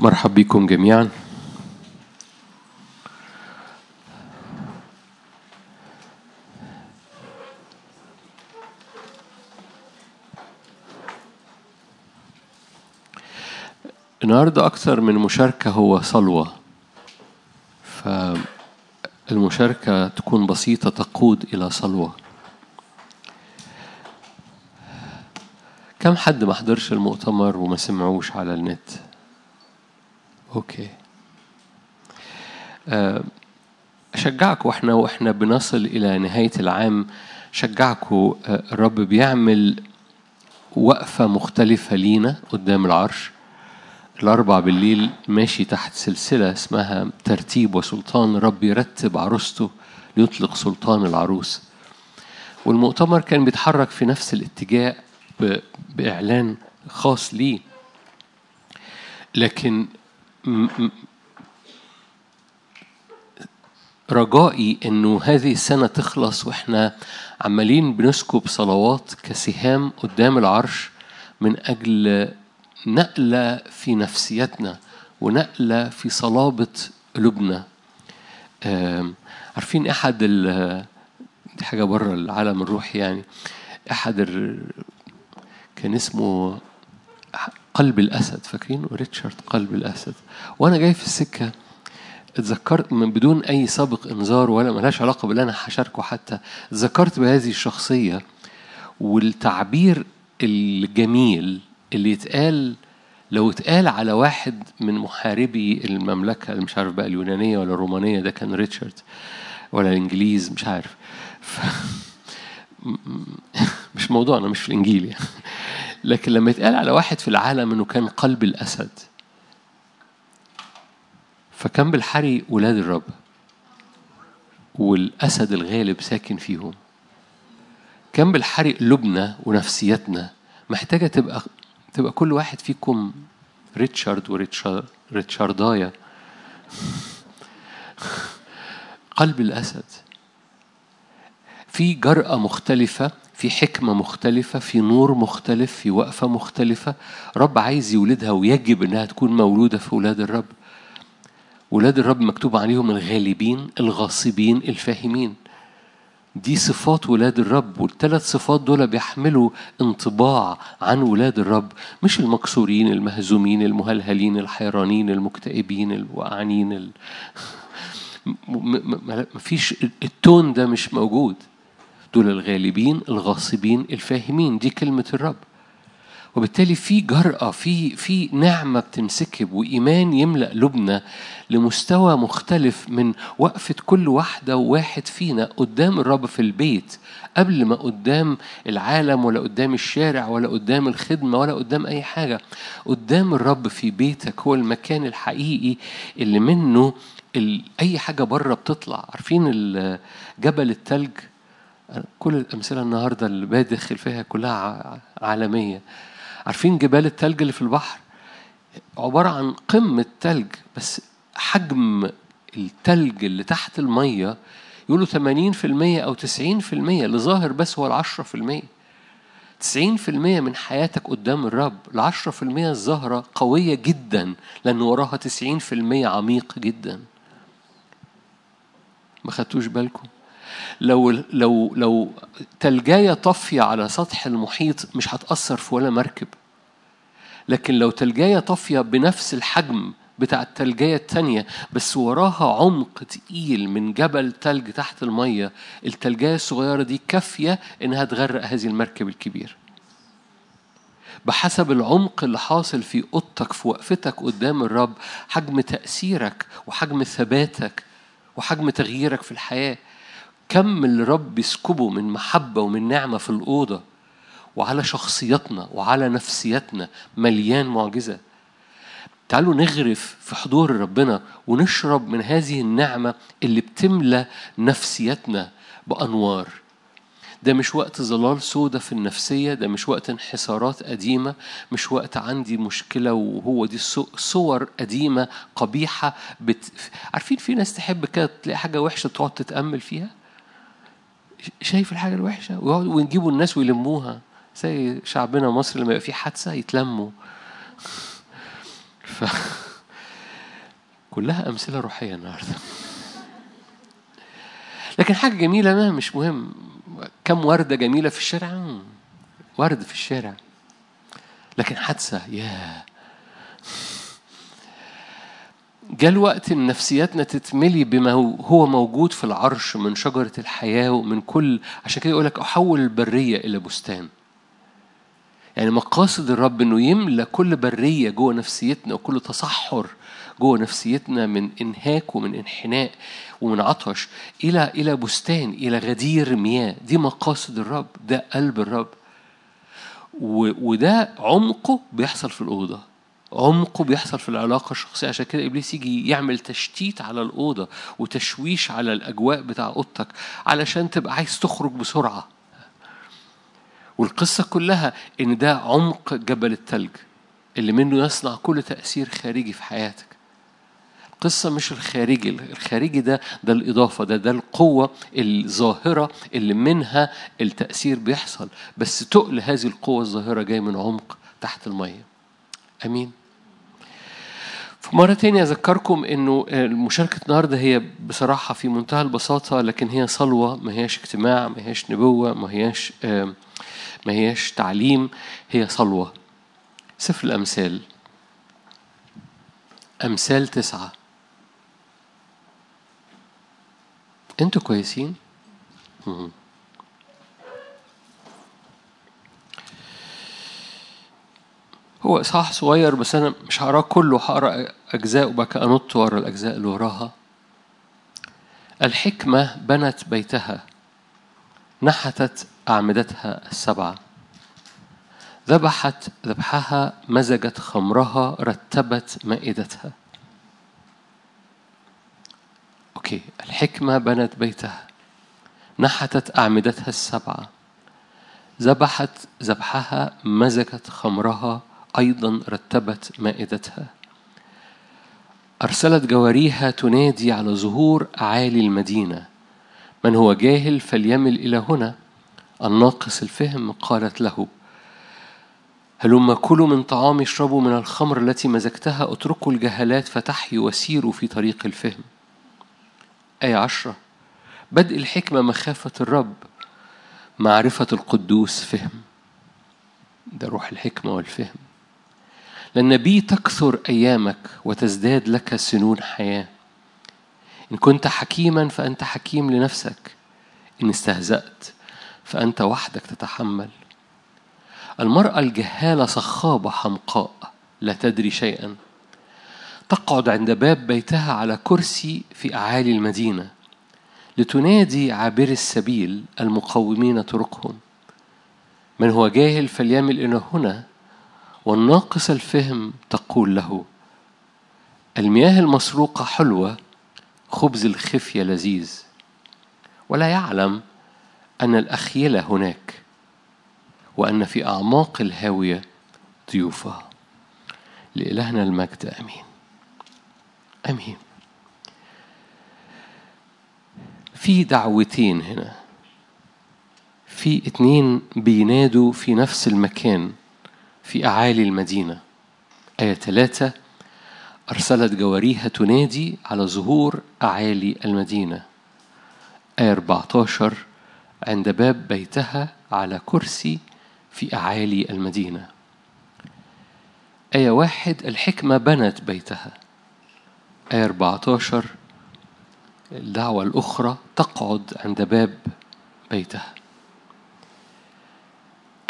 مرحب بكم جميعا. النهاردة أكثر من مشاركة هو صلوة. فالمشاركة تكون بسيطة تقود إلى صلوة. كم حد ما حضرش المؤتمر وما سمعوش على النت؟ أوكي. آه، اشجعكم وإحنا وإحنا بنصل إلى نهاية العام شجعكم آه، الرب بيعمل وقفة مختلفة لينا قدام العرش. الأربع بالليل ماشي تحت سلسلة اسمها ترتيب وسلطان الرب يرتب عروسته ليطلق سلطان العروس. والمؤتمر كان بيتحرك في نفس الاتجاه بإعلان خاص ليه. لكن رجائي إنه هذه السنة تخلص وإحنا عمالين بنسكب صلوات كسهام قدام العرش من أجل نقلة في نفسيتنا ونقلة في صلابة قلوبنا. عارفين أحد ال دي حاجة بره العالم الروحي يعني أحد ال كان اسمه قلب الأسد فاكرين؟ ريتشارد قلب الأسد. وأنا جاي في السكة اتذكرت من بدون أي سابق إنذار ولا ملهاش علاقة باللي أنا هشاركه حتى اتذكرت بهذه الشخصية والتعبير الجميل اللي يتقال لو اتقال على واحد من محاربي المملكة اللي مش عارف بقى اليونانية ولا الرومانية ده كان ريتشارد ولا الإنجليز مش عارف. ف... مش موضوعنا مش في الإنجيل يعني. لكن لما يتقال على واحد في العالم إنه كان قلب الأسد فكان بالحري ولاد الرب والأسد الغالب ساكن فيهم. كان بالحري قلوبنا ونفسيتنا محتاجة تبقى تبقى كل واحد فيكم ريتشارد وريتشارد ريتشاردايا. قلب الأسد. في جرأة مختلفة في حكمة مختلفة في نور مختلف في وقفة مختلفة. رب عايز يولدها ويجب إنها تكون مولودة في ولاد الرب. ولاد الرب مكتوب عليهم الغالبين الغاصبين الفاهمين. دي صفات ولاد الرب والثلاث صفات دول بيحملوا انطباع عن ولاد الرب. مش المكسورين المهزومين المهلهلين الحيرانين المكتئبين الوقعانين ال... مفيش التون ده مش موجود. دول الغالبين الغاصبين الفاهمين. دي كلمة الرب. وبالتالي في جرأة في في نعمة بتنسكب وإيمان يملأ قلوبنا لمستوى مختلف من وقفة كل واحدة وواحد فينا قدام الرب في البيت قبل ما قدام العالم ولا قدام الشارع ولا قدام الخدمة ولا قدام أي حاجة. قدام الرب في بيتك هو المكان الحقيقي اللي منه أي حاجة بره بتطلع. عارفين جبل التلج؟ كل الأمثلة النهاردة اللي بادخل فيها كلها عالمية. عارفين جبال التلج اللي في البحر؟ عبارة عن قمة تلج بس حجم التلج اللي تحت المية يقولوا 80% أو 90% اللي ظاهر بس هو العشرة في المية. 90% من حياتك قدام الرب العشرة في المية الزهرة قوية جدا لأن وراها 90% عميق جدا. ما خدتوش بالكم؟ لو لو لو تلجاية طافية على سطح المحيط مش هتأثر في ولا مركب. لكن لو تلجاية طافية بنفس الحجم بتاع التلجاية التانية بس وراها عمق تقيل من جبل تلج تحت المية التلجاية الصغيرة دي كافية إنها تغرق هذه المركب الكبير. بحسب العمق اللي حاصل في أوضتك في وقفتك قدام الرب حجم تأثيرك وحجم ثباتك وحجم تغييرك في الحياة كم اللي الرب يسكبه من محبة ومن نعمة في الأوضة وعلى شخصيتنا وعلى نفسيتنا مليان معجزة. تعالوا نغرف في حضور ربنا ونشرب من هذه النعمة اللي بتملى نفسيتنا بأنوار. ده مش وقت ظلال سودة في النفسية ده مش وقت انحسارات قديمة مش وقت عندي مشكلة وهو دي صو- صور قديمة قبيحة بت... عارفين في ناس تحب كده تلاقي حاجة وحشة تقعد تتأمل فيها؟ شايف الحاجة الوحشة ويقعدوا ونجيبوا الناس ويلموها. زي شعبنا مصر لما يبقى في حادثة يتلموا. ف... كلها أمثلة روحية النهاردة. لكن حاجة جميلة ما مش مهم. كم وردة جميلة في الشارع؟ مم. ورد في الشارع. لكن حادثة ياه. جاء الوقت إن نفسياتنا تتملي بما هو موجود في العرش من شجرة الحياة ومن كل عشان كده يقول لك أحول البرية إلى بستان. يعني مقاصد الرب إنه يملى كل برية جوه نفسيتنا وكل تصحر جوه نفسيتنا من إنهاك ومن انحناء ومن عطش إلى إلى بستان إلى غدير مياه. دي مقاصد الرب ده قلب الرب. وده عمقه بيحصل في الأوضة. عمقه بيحصل في العلاقة الشخصية. عشان كده إبليس يجي يعمل تشتيت على الأوضة وتشويش على الأجواء بتاع أوضتك علشان تبقى عايز تخرج بسرعة. والقصة كلها إن ده عمق جبل التلج اللي منه يصنع كل تأثير خارجي في حياتك. القصة مش الخارجي. الخارجي ده ده الإضافة ده ده القوة الظاهرة اللي منها التأثير بيحصل. بس تقل هذه القوة الظاهرة جاي من عمق تحت المية. أمين. مرة تانية أذكركم إنه مشاركة النهاردة هي بصراحة في منتهى البساطة لكن هي صلوة ما هياش اجتماع ما هياش نبوة ما هياش ما هياش تعليم هي صلوة. سفر الأمثال. أمثال تسعة. أنتوا كويسين؟ هو إصحاح صغير بس أنا مش هقرأه كله هقرأ أجزاء وبعد كده أنط ورا الأجزاء اللي وراها. الحكمة بنت بيتها نحتت أعمدتها السبعة. ذبحت ذبحها مزجت خمرها رتبت مائدتها. أوكي الحكمة بنت بيتها نحتت أعمدتها السبعة. ذبحت ذبحها مزجت خمرها أيضا رتبت مائدتها. أرسلت جواريها تنادي على ظهور أعالي المدينة. من هو جاهل فليمل إلى هنا. الناقص الفهم قالت له هلما كلوا من طعام اشربوا من الخمر التي مزجتها؟ اتركوا الجهالات فتحيوا وسيروا في طريق الفهم. آية عشرة. بدء الحكمة مخافة الرب. معرفة القدوس فهم. ده روح الحكمة والفهم. لأن بي تكثر أيامك وتزداد لك سنون حياة. إن كنت حكيما فأنت حكيم لنفسك. إن استهزأت فأنت وحدك تتحمل. المرأة الجهالة صخابة حمقاء لا تدري شيئا. تقعد عند باب بيتها على كرسي في أعالي المدينة لتنادي عابر السبيل المقومين طرقهم. من هو جاهل فليمل إلى هنا؟ والناقص الفهم تقول له المياه المسروقة حلوة خبز الخفية لذيذ ولا يعلم أن الأخيلة هناك وأن في أعماق الهاوية ضيوفا لإلهنا المجد أمين. أمين. في دعوتين هنا. في اتنين بينادوا في نفس المكان. في أعالي المدينة. آية ثلاثة أرسلت جواريها تنادي على ظهور أعالي المدينة. آية 14 عند باب بيتها على كرسي في أعالي المدينة. آية واحد الحكمة بنت بيتها. آية 14 الدعوة الأخرى تقعد عند باب بيتها.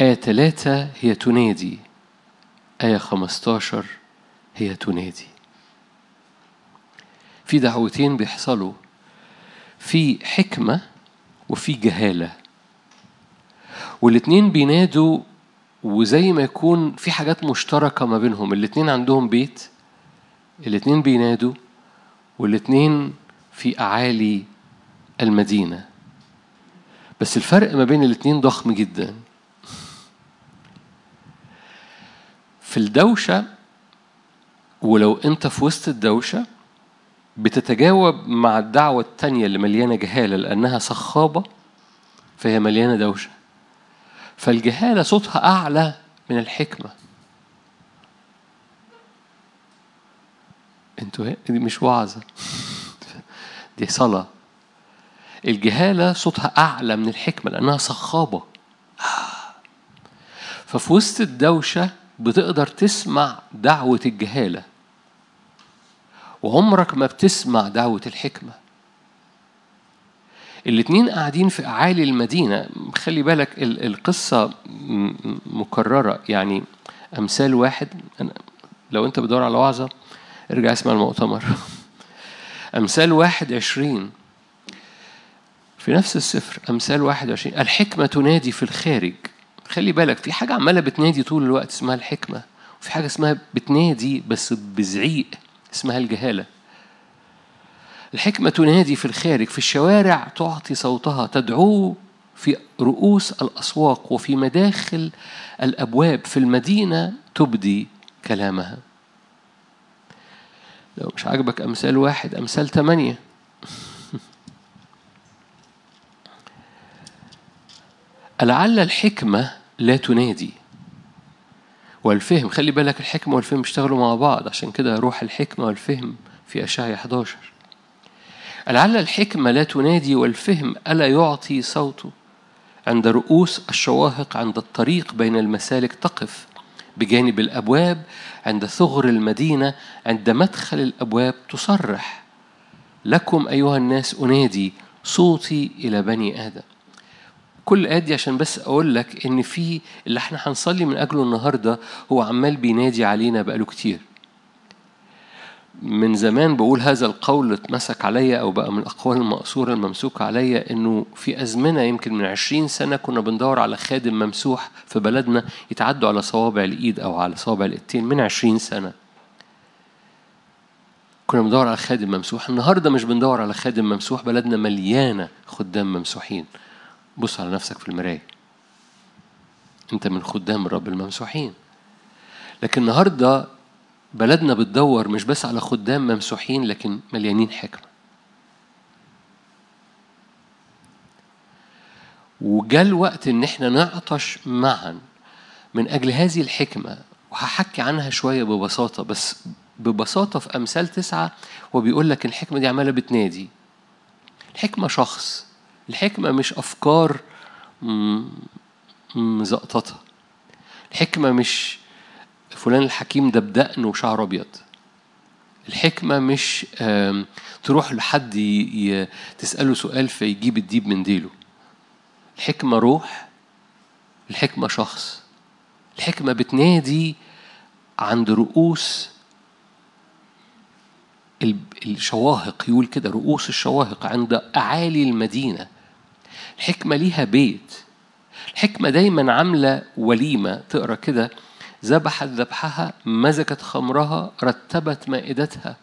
آية ثلاثة هي تنادي آية 15 هي تنادي. في دعوتين بيحصلوا في حكمة وفي جهالة. والاتنين بينادوا وزي ما يكون في حاجات مشتركة ما بينهم. الاتنين عندهم بيت الاتنين بينادوا والاتنين في أعالي المدينة. بس الفرق ما بين الاتنين ضخم جدا. في الدوشة ولو أنت في وسط الدوشة بتتجاوب مع الدعوة التانية اللي مليانة جهالة لأنها صخابة فهي مليانة دوشة. فالجهالة صوتها أعلى من الحكمة. أنتوا دي مش وعظة. دي صلاة. الجهالة صوتها أعلى من الحكمة لأنها صخابة. ففي وسط الدوشة بتقدر تسمع دعوة الجهالة. وعمرك ما بتسمع دعوة الحكمة. الاتنين قاعدين في أعالي المدينة. خلي بالك القصة مكررة. يعني أمثال واحد. لو أنت بتدور على وعظة ارجع اسمع المؤتمر. أمثال واحد عشرين. في نفس السفر أمثال واحد وعشرين الحكمة تنادي في الخارج. خلي بالك في حاجة عمالة بتنادي طول الوقت اسمها الحكمة وفي حاجة اسمها بتنادي بس بزعيق اسمها الجهالة. الحكمة تنادي في الخارج في الشوارع تعطي صوتها تدعو في رؤوس الأسواق وفي مداخل الأبواب في المدينة تبدي كلامها. لو مش عاجبك أمثال واحد أمثال ثمانية لعل الحكمة لا تنادي. والفهم خلي بالك الحكمة والفهم بيشتغلوا مع بعض عشان كده روح الحكمة والفهم في أشعيا 11 لعل الحكمة لا تنادي والفهم ألا يعطي صوته. عند رؤوس الشواهق عند الطريق بين المسالك تقف. بجانب الأبواب عند ثغر المدينة عند مدخل الأبواب تصرح. لكم أيها الناس أنادي صوتي إلى بني آدم. كل آدي عشان بس أقول لك إن في اللي إحنا هنصلي من أجله النهاردة هو عمال بينادي علينا بقاله كتير. من زمان بقول هذا القول اتمسك عليا أو بقى من الأقوال المقصورة الممسوكة عليا إنه في أزمنة يمكن من عشرين سنة كنا بندور على خادم ممسوح في بلدنا يتعدوا على صوابع الإيد أو على صوابع الإيدين من عشرين سنة. كنا بندور على خادم ممسوح. النهاردة مش بندور على خادم ممسوح بلدنا مليانة خدام ممسوحين. بص على نفسك في المراية. أنت من خدام الرب الممسوحين. لكن النهارده بلدنا بتدور مش بس على خدام ممسوحين لكن مليانين حكمة. وجاء الوقت إن إحنا نعطش معا من أجل هذه الحكمة. وهحكي عنها شوية ببساطة بس ببساطة في أمثال تسعة هو بيقول لك الحكمة دي عمالة بتنادي. الحكمة شخص. الحكمة مش أفكار مزقططة الحكمة مش فلان الحكيم ده بدقن وشعره أبيض. الحكمة مش تروح لحد تسأله سؤال فيجيب الديب من ديله. الحكمة روح الحكمة شخص. الحكمة بتنادي عند رؤوس الشواهق يقول كده رؤوس الشواهق عند أعالي المدينة. الحكمة ليها بيت. الحكمة دايما عاملة وليمة تقرأ كده ذبحت ذبحها مزجت خمرها رتبت مائدتها.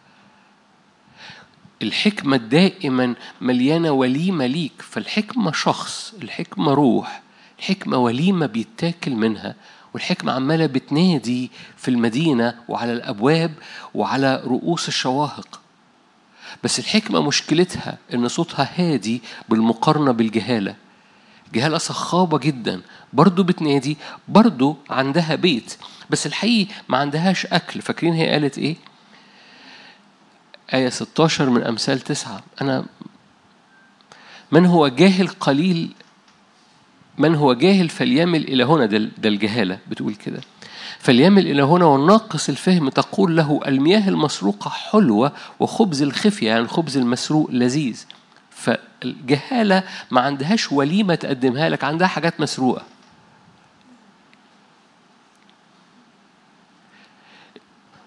الحكمة دائما مليانة وليمة ليك فالحكمة شخص الحكمة روح الحكمة وليمة بيتاكل منها. والحكمة عمالة بتنادي في المدينة وعلى الأبواب وعلى رؤوس الشواهق. بس الحكمة مشكلتها إن صوتها هادي بالمقارنة بالجهالة. جهالة صخابة جدا برضو بتنادي برضو عندها بيت. بس الحقيقي ما عندهاش أكل. فاكرين هي قالت إيه؟ آية 16 من أمثال تسعة. أنا من هو جاهل قليل من هو جاهل فليمل إلى هنا؟ ده الجهالة بتقول كده. فليمل إلى هنا والناقص الفهم تقول له المياه المسروقة حلوة وخبز الخفية يعني الخبز المسروق لذيذ. فالجهالة ما عندهاش وليمة تقدمها لك عندها حاجات مسروقة.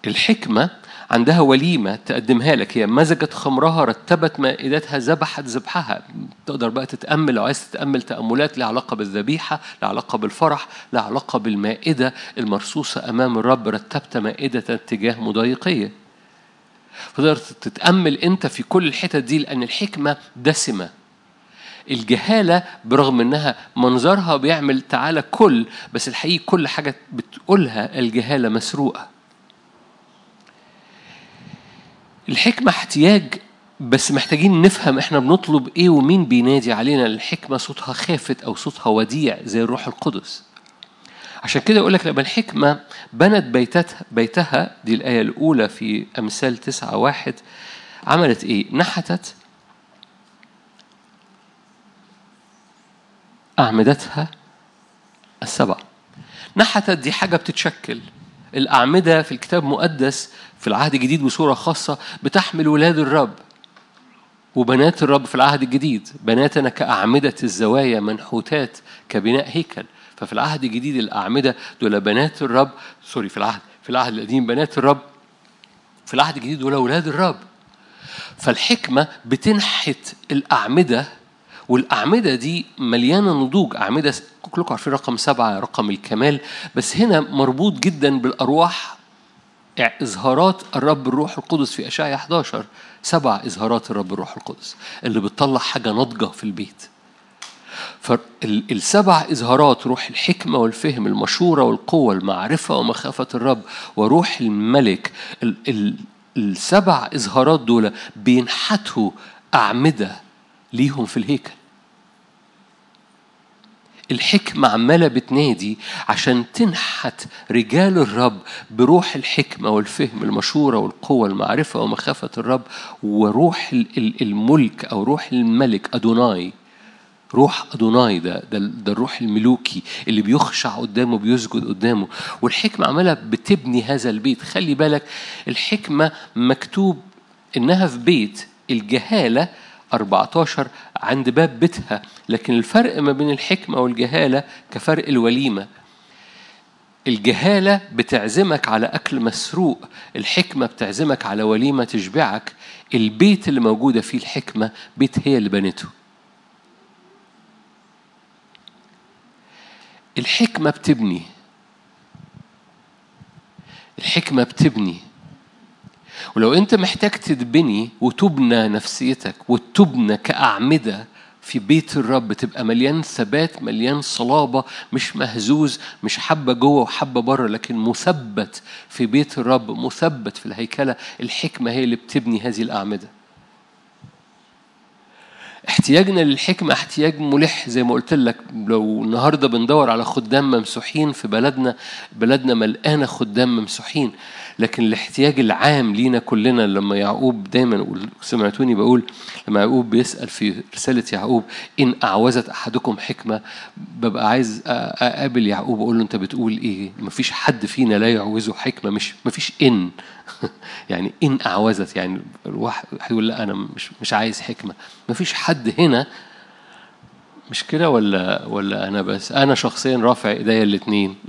الحكمة عندها وليمة تقدمها لك. هي مزجت خمرها رتبت مائدتها ذبحت ذبحها. تقدر بقى تتأمل لو عايز تتأمل تأملات لها علاقة بالذبيحة لها علاقة بالفرح لها علاقة بالمائدة المرصوصة أمام الرب. رتبت مائدة تجاه مضايقية. فتقدر تتأمل أنت في كل الحتت دي لأن الحكمة دسمة. الجهالة برغم إنها منظرها بيعمل تعالى كل بس الحقيقة كل حاجة بتقولها الجهالة مسروقة. الحكمة احتياج بس محتاجين نفهم إحنا بنطلب إيه ومين بينادي علينا. الحكمة صوتها خافت أو صوتها وديع زي الروح القدس. عشان كده يقول لك لما الحكمة بنت بيتها بيتها دي الآية الأولى في أمثال تسعة واحد عملت إيه؟ نحتت أعمدتها السبع. نحتت دي حاجة بتتشكل. الأعمدة في الكتاب المقدس في العهد الجديد بصورة خاصة بتحمل ولاد الرب وبنات الرب في العهد الجديد. بناتنا كأعمدة الزوايا منحوتات كبناء هيكل. ففي العهد الجديد الأعمدة دول بنات الرب سوري في العهد في العهد القديم بنات الرب في العهد الجديد دول أولاد الرب. فالحكمة بتنحت الأعمدة والأعمدة دي مليانة نضوج. أعمدة كلكم عارفين رقم سبعة رقم الكمال. بس هنا مربوط جدا بالأرواح. إظهارات الرب الروح القدس في أشعياء 11 سبع إظهارات الرب الروح القدس اللي بتطلع حاجة ناضجة في البيت. فالسبع إظهارات روح الحكمة والفهم المشورة والقوة المعرفة ومخافة الرب وروح الملك. السبع إظهارات دول بينحتوا أعمدة ليهم في الهيكل. الحكمة عمالة بتنادي عشان تنحت رجال الرب بروح الحكمة والفهم المشورة والقوة المعرفة ومخافة الرب وروح الملك أو روح الملك أدوناي. روح أدوناي ده, ده, ده الروح الملوكي اللي بيخشع قدامه بيسجد قدامه. والحكمة عمالة بتبني هذا البيت. خلي بالك الحكمة مكتوب إنها في بيت الجهالة 14 عند باب بيتها لكن الفرق ما بين الحكمة والجهالة كفرق الوليمة. الجهالة بتعزمك على أكل مسروق الحكمة بتعزمك على وليمة تشبعك البيت اللي موجودة فيه الحكمة بيت هي اللي بنته الحكمة بتبني. الحكمة بتبني. ولو انت محتاج تتبني وتبنى نفسيتك وتبنى كأعمدة في بيت الرب تبقى مليان ثبات مليان صلابة مش مهزوز مش حبة جوه وحبة بره لكن مثبت في بيت الرب مثبت في الهيكلة. الحكمة هي اللي بتبني هذه الأعمدة. احتياجنا للحكمة احتياج ملح زي ما قلت لك. لو النهارده بندور على خدام ممسوحين في بلدنا بلدنا ملقانة خدام ممسوحين. لكن الاحتياج العام لينا كلنا لما يعقوب دايما سمعتوني بقول لما يعقوب بيسأل في رسالة يعقوب إن أعوزت أحدكم حكمة ببقى عايز أقابل يعقوب أقول له أنت بتقول إيه؟ مفيش حد فينا لا يعوزه حكمة مش مفيش إن. يعني إن أعوزت يعني الواحد يقول لا أنا مش مش عايز حكمة. مفيش حد هنا. مش كده ولا ولا أنا بس؟ أنا شخصيا رافع إيديا الاتنين.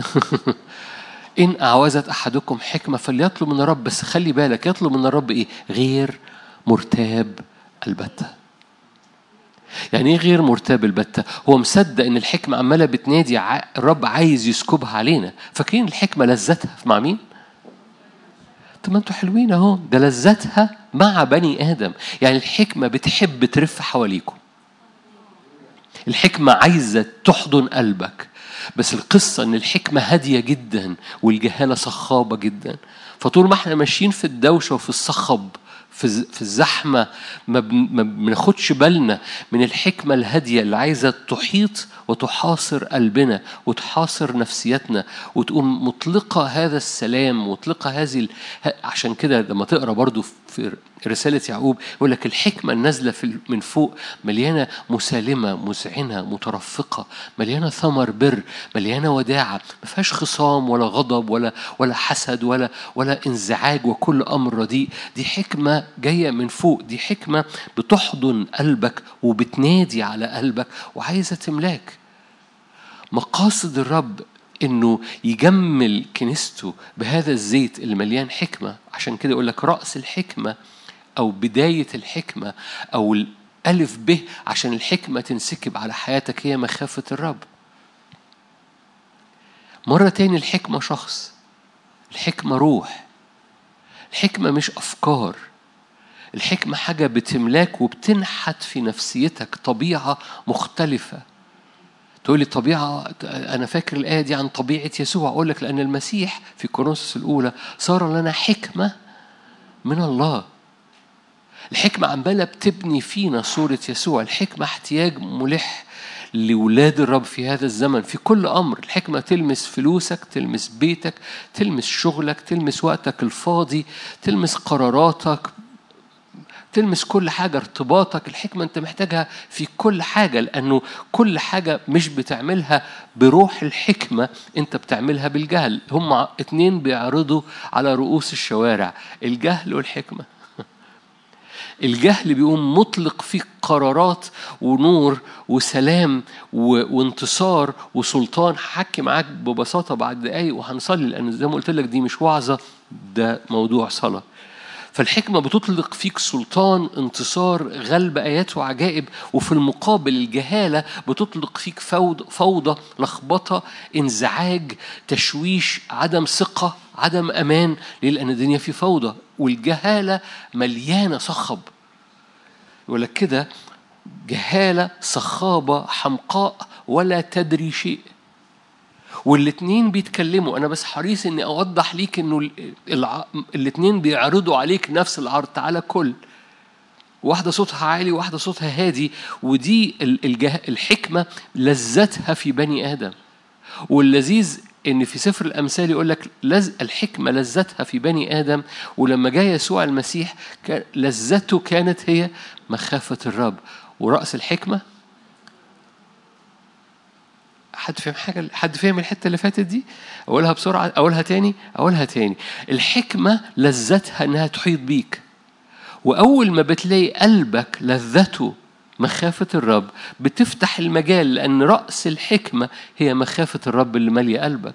إن أعوزت أحدكم حكمة فليطلب من الرب بس خلي بالك يطلب من الرب إيه؟ غير مرتاب البتة. يعني إيه غير مرتاب البتة؟ هو مصدق إن الحكمة عمالة بتنادي الرب عايز يسكبها علينا، فاكرين الحكمة لذتها مع مين؟ طب ما أنتوا حلوين أهو ده لذتها مع بني آدم يعني الحكمة بتحب ترف حواليكم الحكمة عايزة تحضن قلبك بس القصة إن الحكمة هادية جدا والجهالة صخابة جدا. فطول ما إحنا ماشيين في الدوشة وفي الصخب في الزحمة ما بناخدش بالنا من الحكمة الهادية اللي عايزة تحيط وتحاصر قلبنا وتحاصر نفسيتنا وتقوم مطلقة هذا السلام مطلقة هذه ال... عشان كده لما تقرأ برضو في رسالة يعقوب يقول لك الحكمة النازلة في من فوق مليانة مسالمة مذعنة مترفقة مليانة ثمر بر مليانة وداعة ما فيهاش خصام ولا غضب ولا ولا حسد ولا ولا انزعاج وكل أمر رديء. دي حكمة جاية من فوق دي حكمة بتحضن قلبك وبتنادي على قلبك وعايزة تملاك. مقاصد الرب إنه يجمل كنيسته بهذا الزيت اللي مليان حكمة. عشان كده يقول لك رأس الحكمة أو بداية الحكمة أو الألف به عشان الحكمة تنسكب على حياتك هي مخافة الرب. مرة تاني الحكمة شخص الحكمة روح الحكمة مش أفكار الحكمة حاجة بتملاك وبتنحت في نفسيتك طبيعة مختلفة. تقول لي طبيعة أنا فاكر الآية دي عن طبيعة يسوع. أقول لك لأن المسيح في كورنثوس الأولى صار لنا حكمة من الله. الحكمة عمالة بتبني فينا صورة يسوع. الحكمة احتياج ملح لولاد الرب في هذا الزمن. في كل أمر. الحكمة تلمس فلوسك تلمس بيتك تلمس شغلك تلمس وقتك الفاضي تلمس قراراتك. تلمس كل حاجة ارتباطك الحكمة أنت محتاجها في كل حاجة لأنه كل حاجة مش بتعملها بروح الحكمة أنت بتعملها بالجهل. هم اتنين بيعرضوا على رؤوس الشوارع الجهل والحكمة. الجهل بيقوم مطلق فيك قرارات ونور وسلام وانتصار وسلطان. حكي معاك ببساطة بعد دقايق وهنصلي لأن زي ما قلت لك دي مش وعظة ده موضوع صلاة. فالحكمة بتطلق فيك سلطان انتصار غلب آيات وعجائب وفي المقابل الجهالة بتطلق فيك فوضى, فوضى لخبطة انزعاج تشويش عدم ثقة عدم أمان ليه؟ لأن الدنيا في فوضى والجهالة مليانة صخب يقول لك كده جهالة صخابة حمقاء ولا تدري شيء والاتنين بيتكلموا. أنا بس حريص إني أوضح ليك إنه الاتنين بيعرضوا عليك نفس العرض تعالى كل. واحدة صوتها عالي وواحدة صوتها هادي ودي الحكمة لذتها في بني آدم. واللذيذ إن في سفر الأمثال يقول لك لز الحكمة لذتها في بني آدم ولما جاء يسوع المسيح لذته كانت هي مخافة الرب. ورأس الحكمة حد فاهم حاجة؟ حد فاهم الحتة اللي فاتت دي؟ أقولها بسرعة أقولها تاني أقولها تاني. الحكمة لذتها إنها تحيط بيك. وأول ما بتلاقي قلبك لذته مخافة الرب بتفتح المجال لأن رأس الحكمة هي مخافة الرب اللي مالية قلبك.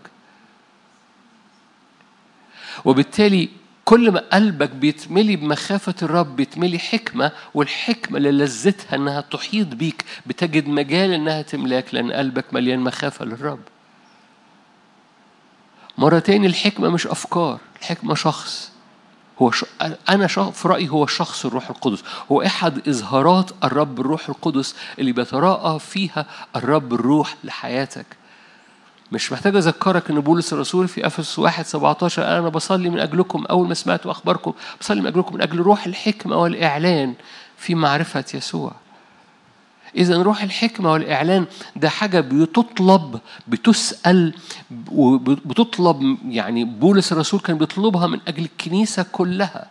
وبالتالي كل ما قلبك بيتملي بمخافة الرب بيتملي حكمة والحكمة اللي لذتها إنها تحيط بيك بتجد مجال إنها تملاك لأن قلبك مليان مخافة للرب. مرة تاني الحكمة مش أفكار الحكمة شخص. هو ش... أنا ش... في رأيي هو شخص الروح القدس. هو أحد إظهارات الرب الروح القدس اللي بيتراءى فيها الرب الروح لحياتك. مش محتاج أذكرك إن بولس الرسول في أفسس 1 17 قال أنا بصلي من أجلكم أول ما سمعت أخباركم بصلي من أجلكم من أجل روح الحكمة والإعلان في معرفة يسوع. إذا روح الحكمة والإعلان ده حاجة بتطلب بتسأل وبتطلب يعني بولس الرسول كان بيطلبها من أجل الكنيسة كلها.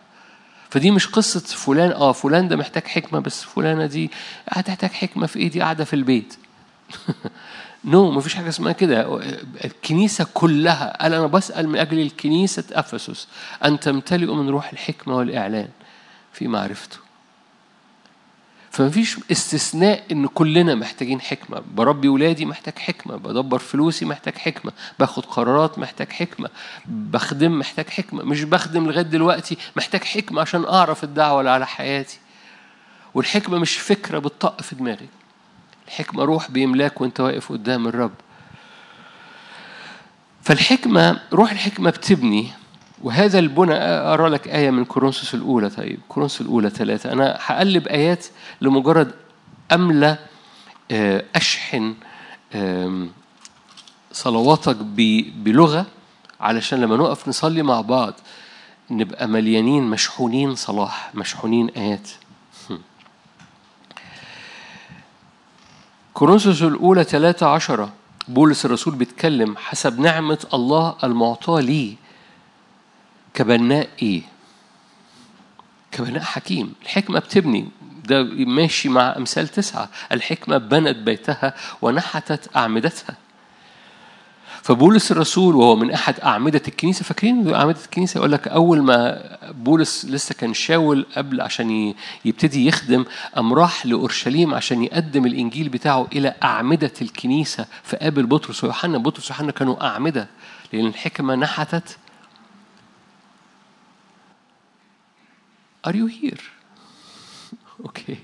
فدي مش قصة فلان آه فلان ده محتاج حكمة بس فلانة دي هتحتاج حكمة في إيدي قاعدة في البيت. نو no, مفيش حاجة اسمها كده. الكنيسة كلها قال أنا بسأل من أجل الكنيسة أفسس أن تمتلئوا من روح الحكمة والإعلان في معرفته. فمفيش استثناء إن كلنا محتاجين حكمة. بربي ولادي محتاج حكمة بدبر فلوسي محتاج حكمة باخد قرارات محتاج حكمة بخدم محتاج حكمة مش بخدم لغاية دلوقتي محتاج حكمة عشان أعرف الدعوة اللي على حياتي. والحكمة مش فكرة بتطق في دماغي الحكمة روح بيملاك وانت واقف قدام الرب. فالحكمة روح الحكمة بتبني وهذا البنى أرى لك آية من كورنثوس الأولى. طيب كورنثوس الأولى ثلاثة. أنا هقلب آيات لمجرد أملى أشحن صلواتك بلغة علشان لما نقف نصلي مع بعض نبقى مليانين مشحونين صلاح مشحونين آيات. كورنثوس الأولى ثلاثة عشرة بولس الرسول بيتكلم حسب نعمة الله المعطاة لي كبناء إيه؟ كبناء حكيم الحكمة بتبني ده ماشي مع أمثال تسعة الحكمة بنت بيتها ونحتت أعمدتها فبولس الرسول وهو من أحد أعمدة الكنيسة فاكرين أعمدة الكنيسة؟ يقول لك أول ما بولس لسه كان شاول قبل عشان يبتدي يخدم قام راح لأورشليم عشان يقدم الإنجيل بتاعه إلى أعمدة الكنيسة فقابل بطرس. ويوحنا بطرس ويوحنا كانوا أعمدة لأن الحكمة نحتت. Are you here? okay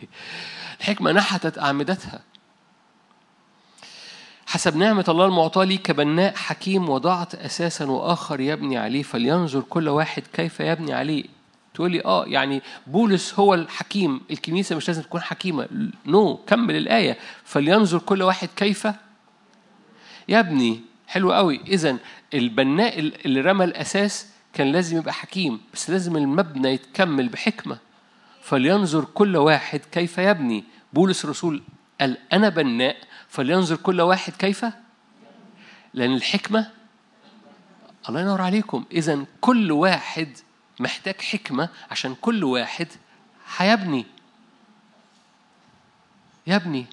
الحكمة نحتت أعمدتها. حسب نعمة الله المعطاة لي كبناء حكيم وضعت أساسا وآخر يبني عليه فلينظر كل واحد كيف يبني عليه. تقول لي آه يعني بولس هو الحكيم الكنيسة مش لازم تكون حكيمة. no no. كمل الآية. فلينظر كل واحد كيف؟ يبني حلو قوي. إذا البناء اللي رمى الأساس كان لازم يبقى حكيم بس لازم المبنى يتكمل بحكمة. فلينظر كل واحد كيف يبني بولس الرسول قال أنا بناء فلينظر كل واحد كيف؟ لأن الحكمة الله ينور عليكم. إذا كل واحد محتاج حكمة عشان كل واحد هيبني يبني.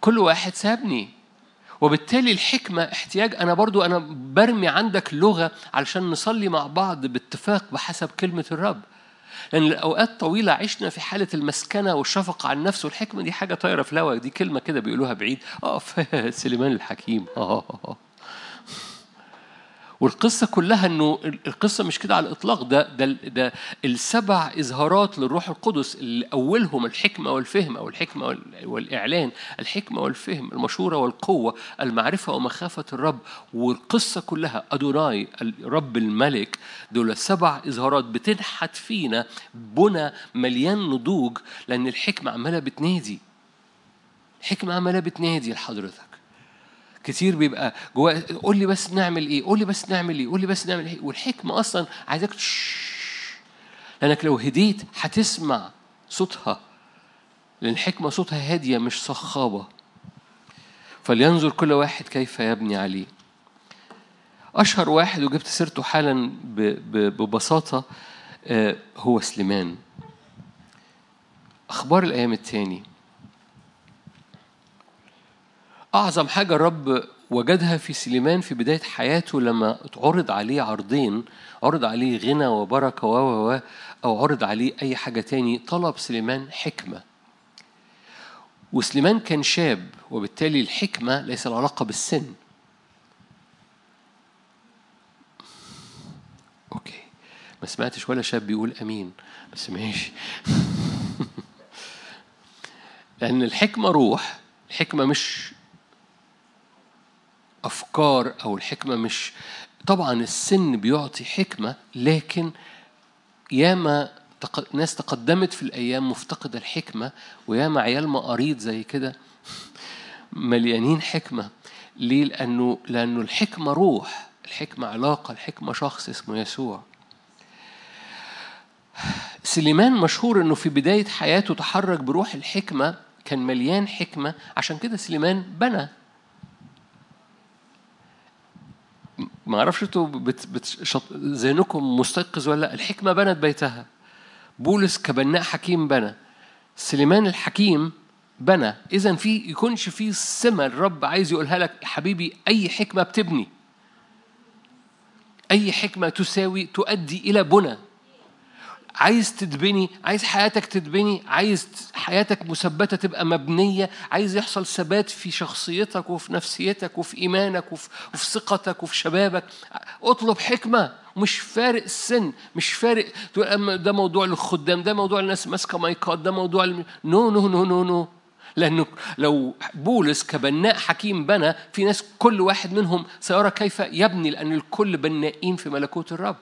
كل واحد سابني وبالتالي الحكمة احتياج. أنا برضو أنا برمي عندك لغة علشان نصلي مع بعض باتفاق بحسب كلمة الرب. لأن الأوقات طويلة عشنا في حالة المسكنة والشفقة على النفس والحكمة دي حاجة طايرة في الهواء. دي كلمة كده بيقولوها بعيد. آه سليمان الحكيم. آه،, والقصة كلها إنه القصة مش كده على الإطلاق ده ده ده السبع إظهارات للروح القدس اللي أولهم الحكمة والفهم أو الحكمة والإعلان، الحكمة والفهم، المشورة والقوة، المعرفة ومخافة الرب، والقصة كلها أدوناي الرب الملك دول سبع إظهارات بتنحت فينا بنى مليان نضوج لأن الحكمة عمالة بتنادي. الحكمة عمالة بتنادي لحضرتك. كتير بيبقى جواه قول لي بس نعمل إيه قول لي بس نعمل إيه قول لي بس نعمل إيه. والحكمة أصلا عايزك لأنك لو هديت هتسمع صوتها لأن الحكمه صوتها هادية مش صخابة. فلينظر كل واحد كيف يبني عليه. أشهر واحد وجبت سيرته حالا ببساطة آه، هو سليمان. أخبار الأيام التاني. أعظم حاجة الرب وجدها في سليمان في بداية حياته لما عرض عليه عرضين عرض عليه غنى وبركة و و أو عرض عليه أي حاجة تاني طلب سليمان حكمة. وسليمان كان شاب وبالتالي الحكمة ليس العلاقة بالسن. أوكي. ما سمعتش ولا شاب بيقول أمين بس ماشي. لأن الحكمة روح الحكمة مش أفكار أو الحكمة مش طبعا السن بيعطي حكمة لكن ياما ناس تقدمت في الأيام مفتقدة الحكمة وياما عيال مقاريض زي كده مليانين حكمة ليه؟ لأنه لأنه الحكمة روح الحكمة علاقة الحكمة شخص اسمه يسوع سليمان مشهور إنه في بداية حياته تحرك بروح الحكمة كان مليان حكمة عشان كده سليمان بنى ما أعرفش أنتوا بت بت ذهنكم مستيقظ ولا لأ. الحكمة بنت بيتها. بولس كبناء حكيم بنى. سليمان الحكيم بنى. اذا في يكونش في سمه الرب عايز يقولها لك حبيبي أي حكمة بتبني. أي حكمة تساوي تؤدي إلى بنى. عايز تتبني عايز حياتك تتبني عايز حياتك مثبتة تبقى مبنية عايز يحصل ثبات في شخصيتك وفي نفسيتك وفي إيمانك وفي, وفي ثقتك وفي شبابك. اطلب حكمة. مش فارق السن مش فارق ده موضوع للخدام ده موضوع الناس ماسكة مايكات ده موضوع الم... no no no no no. لأنه لو بولس كبناء حكيم بنى في ناس كل واحد منهم سيرى كيف يبني لأن الكل بنائين في ملكوت الرب.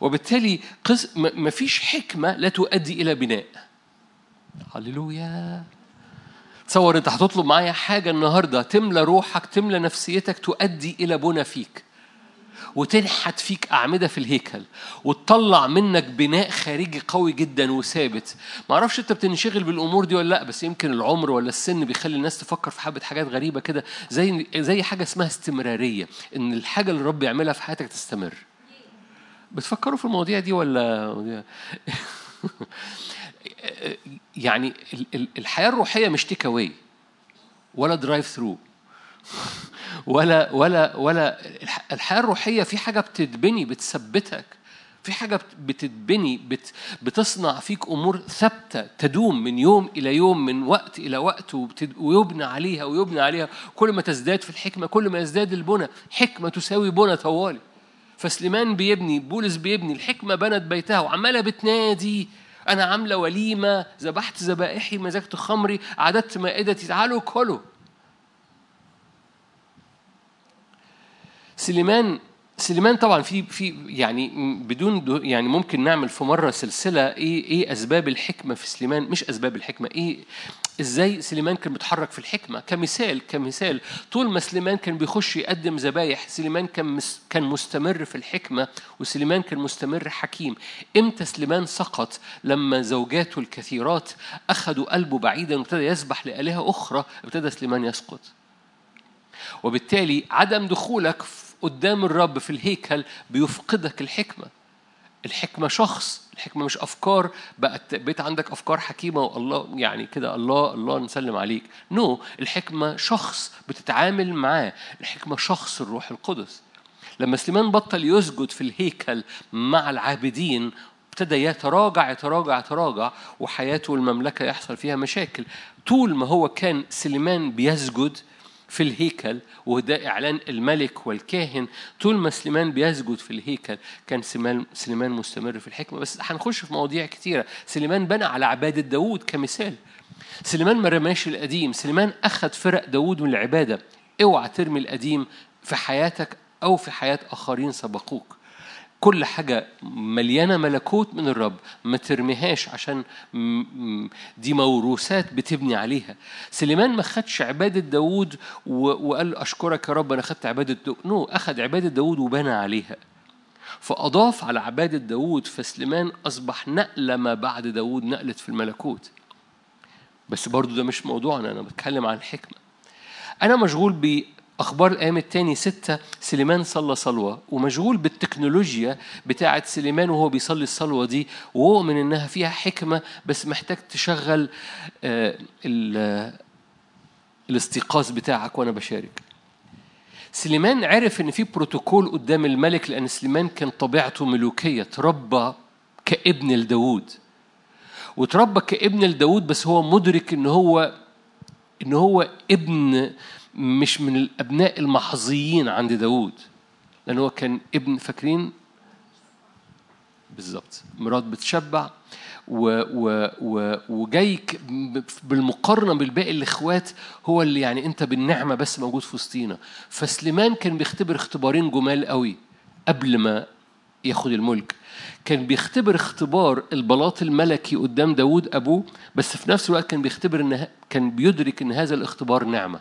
وبالتالي ما فيش حكمة لا تؤدي إلى بناء. هللويا. تصور أنت هتطلب معايا حاجة النهاردة تملى روحك تملى نفسيتك تؤدي إلى بنى فيك. وتنحت فيك أعمدة في الهيكل. وتطلع منك بناء خارجي قوي جدا وثابت. ما أعرفش أنت بتنشغل بالأمور دي ولا لأ بس يمكن العمر ولا السن بيخلي الناس تفكر في حبة حاجات غريبة كده زي زي حاجة اسمها استمرارية. إن الحاجة اللي الرب يعملها في حياتك تستمر. بتفكروا في المواضيع دي ولا يعني الحياة الروحية مش take away ولا drive through ولا ولا ولا الحياة الروحية في حاجة بتتبني بتثبتك. في حاجة بتتبني بت بتصنع فيك أمور ثابتة تدوم من يوم إلى يوم من وقت إلى وقت ويبنى عليها ويبنى عليها. كل ما تزداد في الحكمة كل ما يزداد البنى حكمة تساوي بنى طوالي. فسليمان بيبني بولس بيبني الحكمة بنت بيتها وعمالة بتنادي أنا عاملة وليمة ذبحت ذبائحي مزجت خمري عددت مائدتي تعالوا كلوا. سليمان سليمان طبعا في في يعني بدون يعني ممكن نعمل في مرة سلسلة إيه إيه أسباب الحكمة في سليمان؟ مش أسباب الحكمة إيه إزاي سليمان كان بيتحرك في الحكمة؟ كمثال كمثال. طول ما سليمان كان بيخش يقدم ذبايح سليمان كان كان مستمر في الحكمة وسليمان كان مستمر حكيم. إمتى سليمان سقط؟ لما زوجاته الكثيرات اخذوا قلبه بعيدا وابتدى يسبح لآلهة أخرى ابتدى سليمان يسقط. وبالتالي عدم دخولك قدام الرب في الهيكل بيفقدك الحكمة. الحكمة شخص الحكمة مش أفكار. بقت بقيت عندك أفكار حكيمة والله يعني كده الله الله نسلم عليك. نو no. الحكمة شخص بتتعامل معاه. الحكمة شخص الروح القدس. لما سليمان بطل يسجد في الهيكل مع العابدين ابتدى يتراجع يتراجع يتراجع وحياته والمملكة يحصل فيها مشاكل. طول ما هو كان سليمان بيسجد في الهيكل وده إعلان الملك والكاهن. طول ما سليمان بيسجد في الهيكل كان سليمان مستمر في الحكمة. بس هنخش في مواضيع كتيرة. سليمان بنى على عبادة داوود كمثال. سليمان ما رماش القديم. سليمان أخذ فرق داوود من العبادة. اوعى ترمي القديم في حياتك أو في حياة آخرين سبقوك. كل حاجة مليانة ملكوت من الرب ما ترميهاش عشان دي موروثات بتبني عليها. سليمان ما خدش عبادة داود وقال أشكرك يا رب أنا خدت عبادة داود نو أخد عبادة داود وبنى عليها. فأضاف على عبادة داود فسليمان أصبح نقلة ما بعد داود نقلت في الملكوت. بس برضو ده مش موضوعنا أنا بتكلم عن الحكمة. أنا مشغول أخبار الأيام التاني ستة سليمان صلى صلوة. ومشغول بالتكنولوجيا بتاعة سليمان وهو بيصلي الصلوة دي وأؤمن إنها فيها حكمة بس محتاج تشغل آه، الاستيقاظ بتاعك وأنا بشارك. سليمان عرف إن في بروتوكول قدام الملك لأن سليمان كان طبيعته ملوكية تربى كابن لداود وتربى كابن لداود بس هو مدرك إن هو إن هو ابن مش من الأبناء المحظيين عند داوود لأن هو كان ابن فاكرين؟ بالظبط مرات بتشبع و و و وجاي بالمقارنة بالباقي الإخوات هو اللي يعني أنت بالنعمة بس موجود في وسطينا. فسليمان كان بيختبر اختبارين جمال قوي قبل ما ياخد الملك. كان بيختبر اختبار البلاط الملكي قدام داود أبوه بس في نفس الوقت كان بيختبر إن كان بيدرك إن هذا الاختبار نعمة.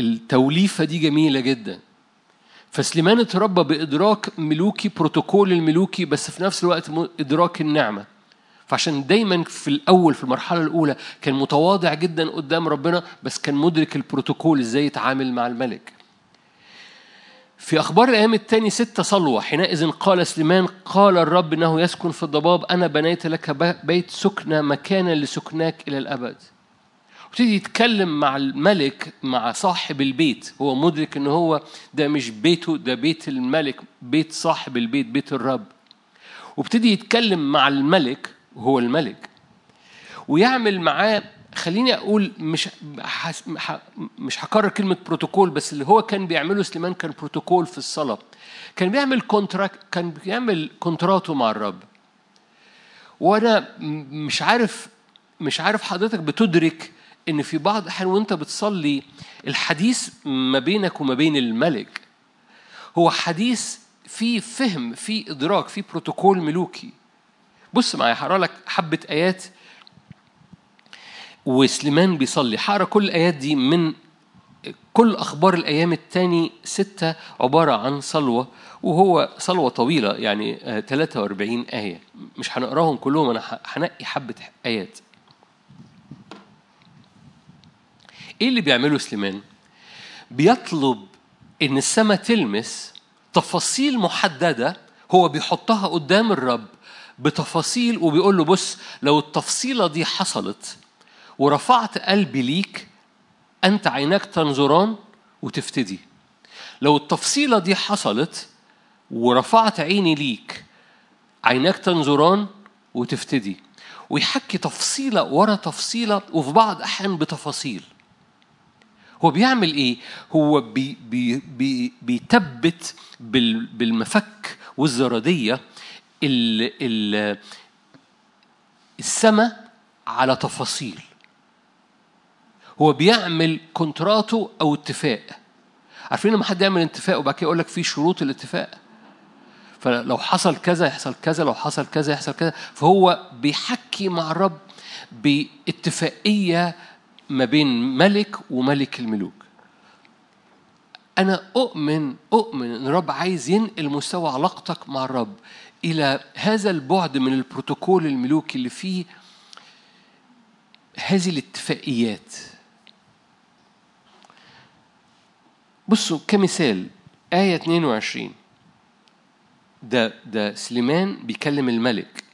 التوليفة دي جميلة جدا. فسليمان اتربى بإدراك ملوكي بروتوكول الملوكي بس في نفس الوقت إدراك النعمة. فعشان دايما في الأول في المرحلة الأولى كان متواضع جدا قدام ربنا بس كان مدرك البروتوكول إزاي يتعامل مع الملك. في أخبار الأيام الثاني ستة صلوة. حينئذ قال سليمان قال الرب إنه يسكن في الضباب أنا بنيت لك بيت سكنة مكانا لسكناك إلى الأبد. وابتدي يتكلم مع الملك مع صاحب البيت. هو مدرك إن هو ده مش بيته ده بيت الملك بيت صاحب البيت بيت الرب. وابتدي يتكلم مع الملك وهو الملك ويعمل معاه خليني أقول مش مش هكرر كلمة بروتوكول بس اللي هو كان بيعمله سليمان كان بروتوكول في الصلاة. كان بيعمل contract كان بيعمل كونتراتو مع الرب. وأنا مش عارف مش عارف حضرتك بتدرك إن في بعض الأحيان وأنت بتصلي الحديث ما بينك وما بين الملك هو حديث في فهم في إدراك في بروتوكول ملوكي. بص معايا هقرأ لك حبة آيات وسليمان بيصلي. هقرأ كل الآيات دي من كل أخبار الأيام الثاني ستة عبارة عن صلوة وهو صلوة طويلة يعني 43 آية. مش هنقراهم كلهم أنا هنقي حبة آيات. إيه اللي بيعمله سليمان؟ بيطلب إن السماء تلمس تفاصيل محددة هو بيحطها قدام الرب بتفاصيل وبيقول له بص لو التفصيلة دي حصلت ورفعت قلبي ليك أنت عيناك تنظران وتفتدي. لو التفصيلة دي حصلت ورفعت عيني ليك عيناك تنظران وتفتدي. ويحكي تفصيلة ورا تفصيلة وفي بعض أحيان بتفاصيل. هو بيعمل إيه؟ هو بي بي بي بيثبت بالمفك والزرادية ال ال السماء على تفاصيل. هو بيعمل كونتراتو أو اتفاق. عارفين لما حد يعمل اتفاق وبعد كده يقول لك في شروط الاتفاق؟ فلو حصل كذا يحصل كذا لو حصل كذا يحصل كذا. فهو بيحكي مع الرب باتفاقية ما بين ملك وملك الملوك. أنا أؤمن أؤمن إن الرب عايز ينقل مستوى علاقتك مع الرب إلى هذا البعد من البروتوكول الملوكي اللي فيه هذه الاتفاقيات. بصوا كمثال آية 22 ده ده سليمان بيكلم الملك.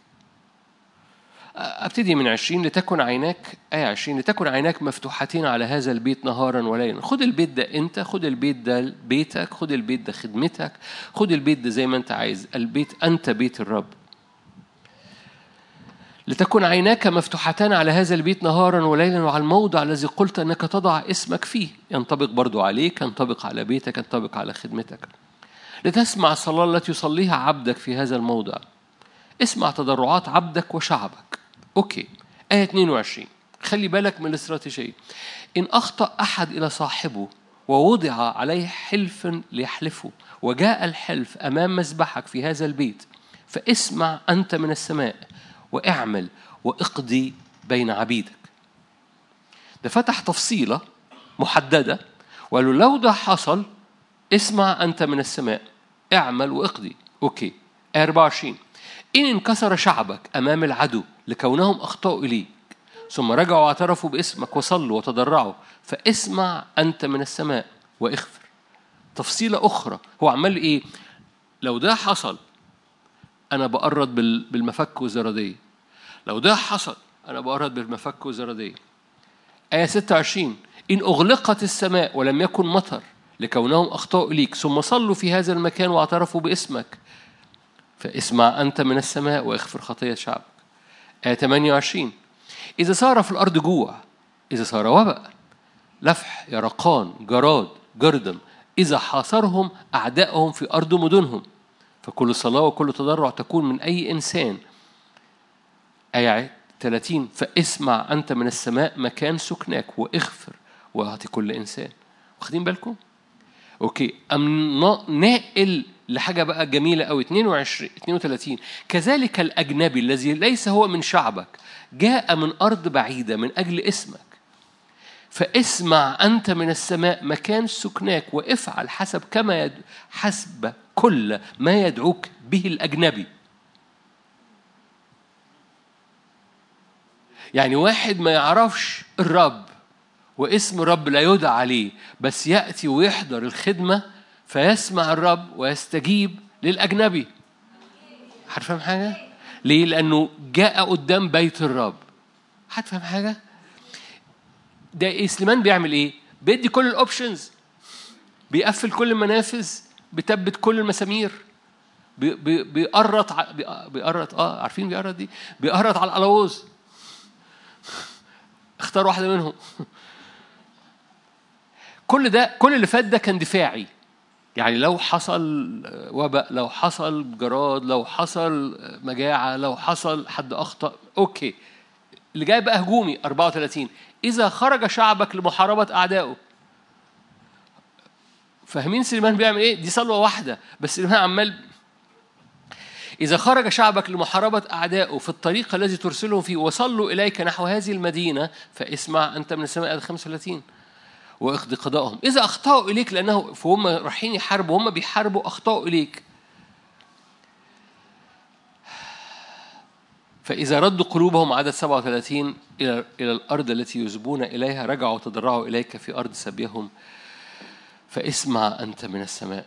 أبتدي من عشرين لتكن عيناك آية عشرين لتكن عيناك مفتوحتين على هذا البيت نهارا وليلا. خد البيت ده أنت خد البيت ده بيتك خد البيت ده خدمتك خد البيت ده زي ما أنت عايز. البيت أنت بيت الرب. لتكن عيناك مفتوحتان على هذا البيت نهارا وليلا وعلى الموضع الذي قلت أنك تضع اسمك فيه. ينطبق برضو عليك ينطبق على بيتك ينطبق على خدمتك. لتسمع الصلاة التي يصليها عبدك في هذا الموضع. اسمع تضرعات عبدك وشعبك. أوكي. آية 22 خلي بالك من الاستراتيجية. إن أخطأ أحد إلى صاحبه ووضع عليه حلف ليحلفه وجاء الحلف أمام مذبحك في هذا البيت فاسمع أنت من السماء واعمل واقضي بين عبيدك. ده فتح تفصيلة محددة وقال له لو ده حصل اسمع أنت من السماء اعمل واقضي. أوكي. 24 إن انكسر شعبك أمام العدو لكونهم أخطأوا إليك. ثم رجعوا واعترفوا باسمك وصلوا وتضرعوا. فاسمع أنت من السماء واغفر تفصيلة أخرى. هو عمال إيه؟ لو ده حصل أنا بقرد بالمفك والزرادية. لو ده حصل أنا بقرد بالمفك والزرادية. آية 26 إن أغلقت السماء ولم يكن مطر لكونهم أخطأوا إليك. ثم صلوا في هذا المكان واعترفوا باسمك. فاسمع أنت من السماء واغفر خطية شعبك آية 28 إذا صار في الأرض جوع إذا صار وباء لفح يرقان جراد جردم إذا حاصرهم أعدائهم في أرض مدنهم. فكل صلاة وكل تضرع تكون من أي إنسان. آية 30 فاسمع أنت من السماء مكان سكناك واغفر وأعطي كل إنسان. واخدين بالكم؟ أوكي. أم ناقل لحاجة بقى جميلة أوي 22 32 كذلك الأجنبي الذي ليس هو من شعبك جاء من أرض بعيدة من أجل اسمك. فاسمع أنت من السماء مكان سكناك وافعل حسب كما يد... حسب كل ما يدعوك به الأجنبي. يعني واحد ما يعرفش الرب واسم الرب لا يدعى عليه بس يأتي ويحضر الخدمة فيسمع الرب ويستجيب للأجنبي. هتفهم حاجة؟ ليه؟ لأنه جاء قدام بيت الرب. هتفهم حاجة؟ ده إيه سليمان بيعمل إيه؟ بيدي كل الأوبشنز بيقفل كل المنافذ. بيثبت كل المسامير. بيقرط بيقرط. آه عارفين بيقرط دي؟ بيقرط على القلاووز اختار واحدة منهم. كل ده كل اللي فات ده كان دفاعي. يعني لو حصل وباء لو حصل جراد لو حصل مجاعة لو حصل حد أخطأ أوكي. اللي جاي بقى هجومي 34 إذا خرج شعبك لمحاربة أعدائه. فاهمين سليمان بيعمل إيه؟ دي صلوة واحدة. بس سليمان عمال إذا خرج شعبك لمحاربة أعدائه في الطريق الذي ترسلهم فيه وصلوا إليك نحو هذه المدينة فاسمع أنت من السماء 35 واقضي قضاءهم إذا أخطأوا إليك لأنه فهم رايحين يحاربوا هم بيحاربوا أخطأوا إليك. فإذا ردوا قلوبهم عدد 37 إلى إلى الأرض التي يذبون إليها رجعوا وتضرعوا إليك في أرض سبيهم. فاسمع أنت من السماء.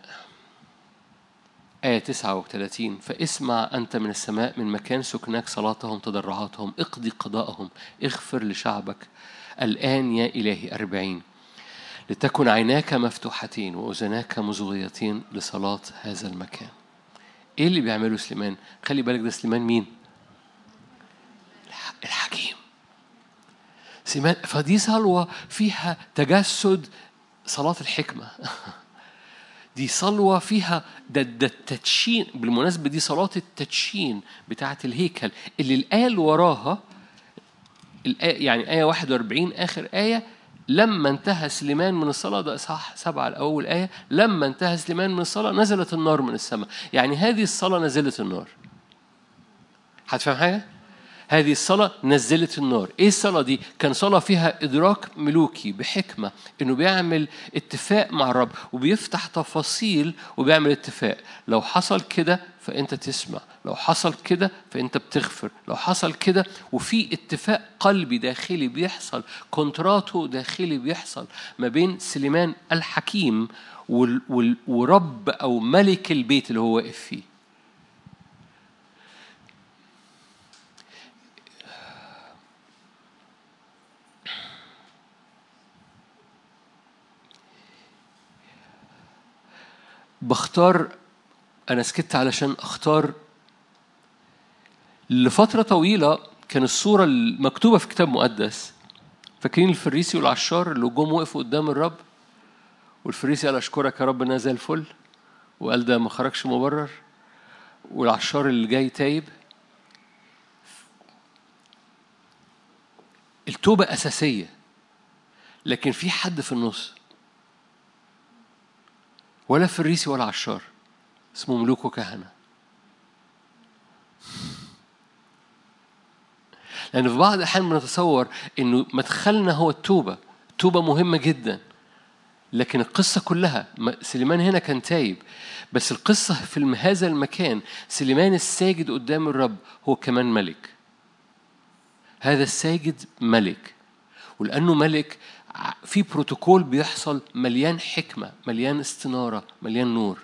آية 39 فاسمع أنت من السماء من مكان سكناك صلاتهم تضرعاتهم. اقضي قضاءهم. اغفر لشعبك. الآن يا إلهي أربعين. لتكن عيناك مفتوحتين وأذناك مزغيتين لصلاة هذا المكان. إيه اللي بيعمله سليمان؟ خلي بالك ده سليمان مين؟ الحكيم. سليمان فدي صلوة فيها تجسد صلاة الحكمة. دي صلوة فيها ده, ده التدشين. بالمناسبة دي صلاة التدشين بتاعة الهيكل. اللي الآية اللي وراها الآية يعني آية 41 آخر آية لما انتهى سليمان من الصلاة ده إصحاح سبعة الأول آية لما انتهى سليمان من الصلاة نزلت النار من السماء يعني هذه الصلاة نزلت النار هتفهم حاجة؟ هذه الصلاة نزلت النار. إيه الصلاة دي؟ كان صلاة فيها إدراك ملوكي بحكمة إنه بيعمل اتفاق مع الرب وبيفتح تفاصيل وبيعمل اتفاق. لو حصل كده فأنت تسمع لو حصل كده فأنت بتغفر لو حصل كده وفي اتفاق قلبي داخلي بيحصل كونتراتو داخلي بيحصل ما بين سليمان الحكيم ورب أو ملك البيت اللي هو واقف فيه. بختار أنا سكت علشان أختار لفترة طويلة كان الصورة المكتوبة في كتاب مقدس. فاكرين الفريسي والعشار اللي جم وقفوا قدام الرب؟ والفريسي قال أشكرك يا رب أنا زي الفل. وقال ده ما خرجش مبرر. والعشار اللي جاي تايب. التوبة أساسية. لكن في حد في النص ولا فريسي ولا عشار. اسمه ملوك وكهنة لأن في بعض الأحيان بنتصور إنه مدخلنا هو التوبة. التوبة مهمة جدا. لكن القصة كلها سليمان هنا كان تايب. بس القصة في هذا المكان سليمان الساجد قدام الرب هو كمان ملك. هذا الساجد ملك. ولأنه ملك في بروتوكول بيحصل مليان حكمة مليان استنارة مليان نور.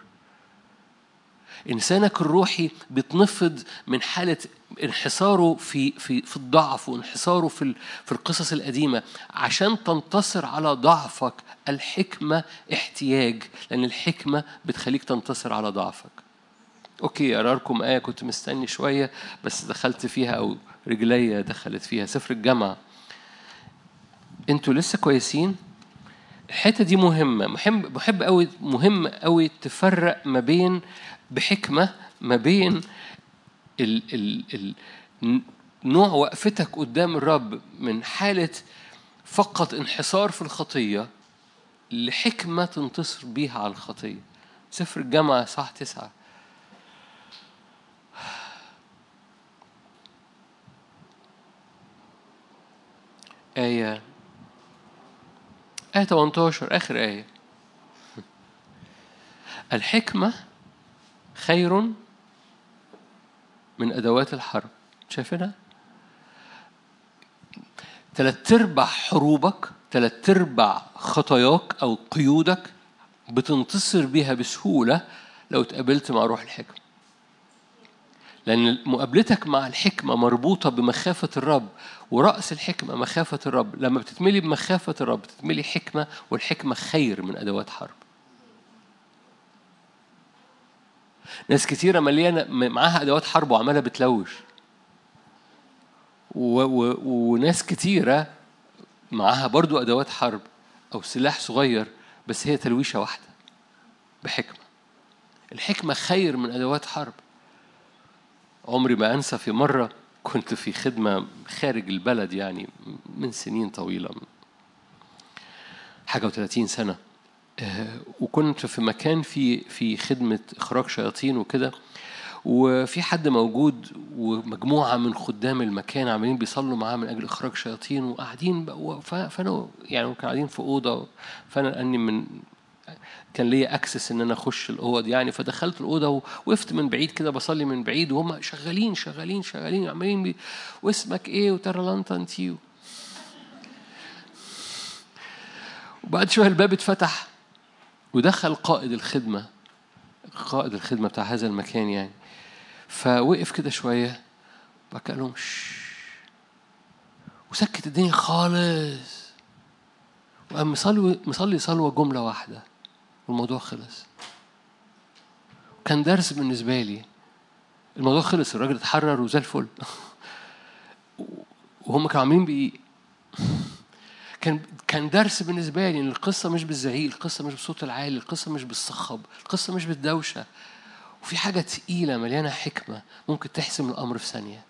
إنسانك الروحي بيتنفض من حالة انحصاره في في في الضعف وانحصاره في في القصص القديمة عشان تنتصر على ضعفك الحكمة احتياج لأن الحكمة بتخليك تنتصر على ضعفك. أوكي أقرأ لكم آية كنت مستني شوية بس دخلت فيها أو رجليا دخلت فيها. سفر الجامعة. أنتوا لسه كويسين؟ الحتة دي مهمة. محب بحب قوي مهم قوي تفرق ما بين بحكمة ما بين ال ال ال نوع وقفتك قدام الرب من حالة فقط انحصار في الخطية لحكمة تنتصر بيها على الخطية. سفر الجامعة صح تسعة. آية آية 18 آخر آية. الحكمة خير من أدوات الحرب. شايفينها؟ ثلاث أرباع حروبك ثلاث أرباع خطاياك أو قيودك بتنتصر بيها بسهولة لو تقابلت مع روح الحكمة. لأن مقابلتك مع الحكمة مربوطة بمخافة الرب ورأس الحكمة مخافة الرب. لما بتتملي بمخافة الرب بتتملي حكمة والحكمة خير من أدوات حرب. ناس كتيرة مليانة معاها أدوات حرب وعمالة بتلوش. و و وناس كتيرة معاها برضو أدوات حرب أو سلاح صغير بس هي تلويشة واحدة بحكمة. الحكمة خير من أدوات حرب. عمري ما أنسى في مرة كنت في خدمة خارج البلد يعني من سنين طويلة. حاجة وثلاثين سنة. آه، وكنت في مكان في في خدمة إخراج شياطين وكده. وفي حد موجود ومجموعة من خدام المكان عاملين بيصلوا معاه من أجل إخراج شياطين وقاعدين فأنا يعني كانوا قاعدين في أوضة فأنا أني من كان ليا اكسس إن أنا أخش الأوض. يعني فدخلت الأوضة ووقفت من بعيد كده بصلي من بعيد وهم شغالين شغالين شغالين عمالين واسمك إيه؟ وترى لانتا انتيو وبعد شوية الباب اتفتح ودخل قائد الخدمة قائد الخدمة بتاع هذا المكان يعني. فوقف كده شوية وبعد لهم وسكت الدنيا خالص. وقام مصلي مصلي صلوة جملة واحدة. والموضوع خلص كان درس بالنسبة لي الموضوع خلص الراجل اتحرر وزي الفل وهم كانوا عاملين بإيه كان كان درس بالنسبة لي إن القصة مش بالزعيق، القصة مش بالصوت العالي، القصة مش بالصخب، القصة مش بالدوشة. وفي حاجة تقيلة مليانة حكمة ممكن تحسم الأمر في ثانية.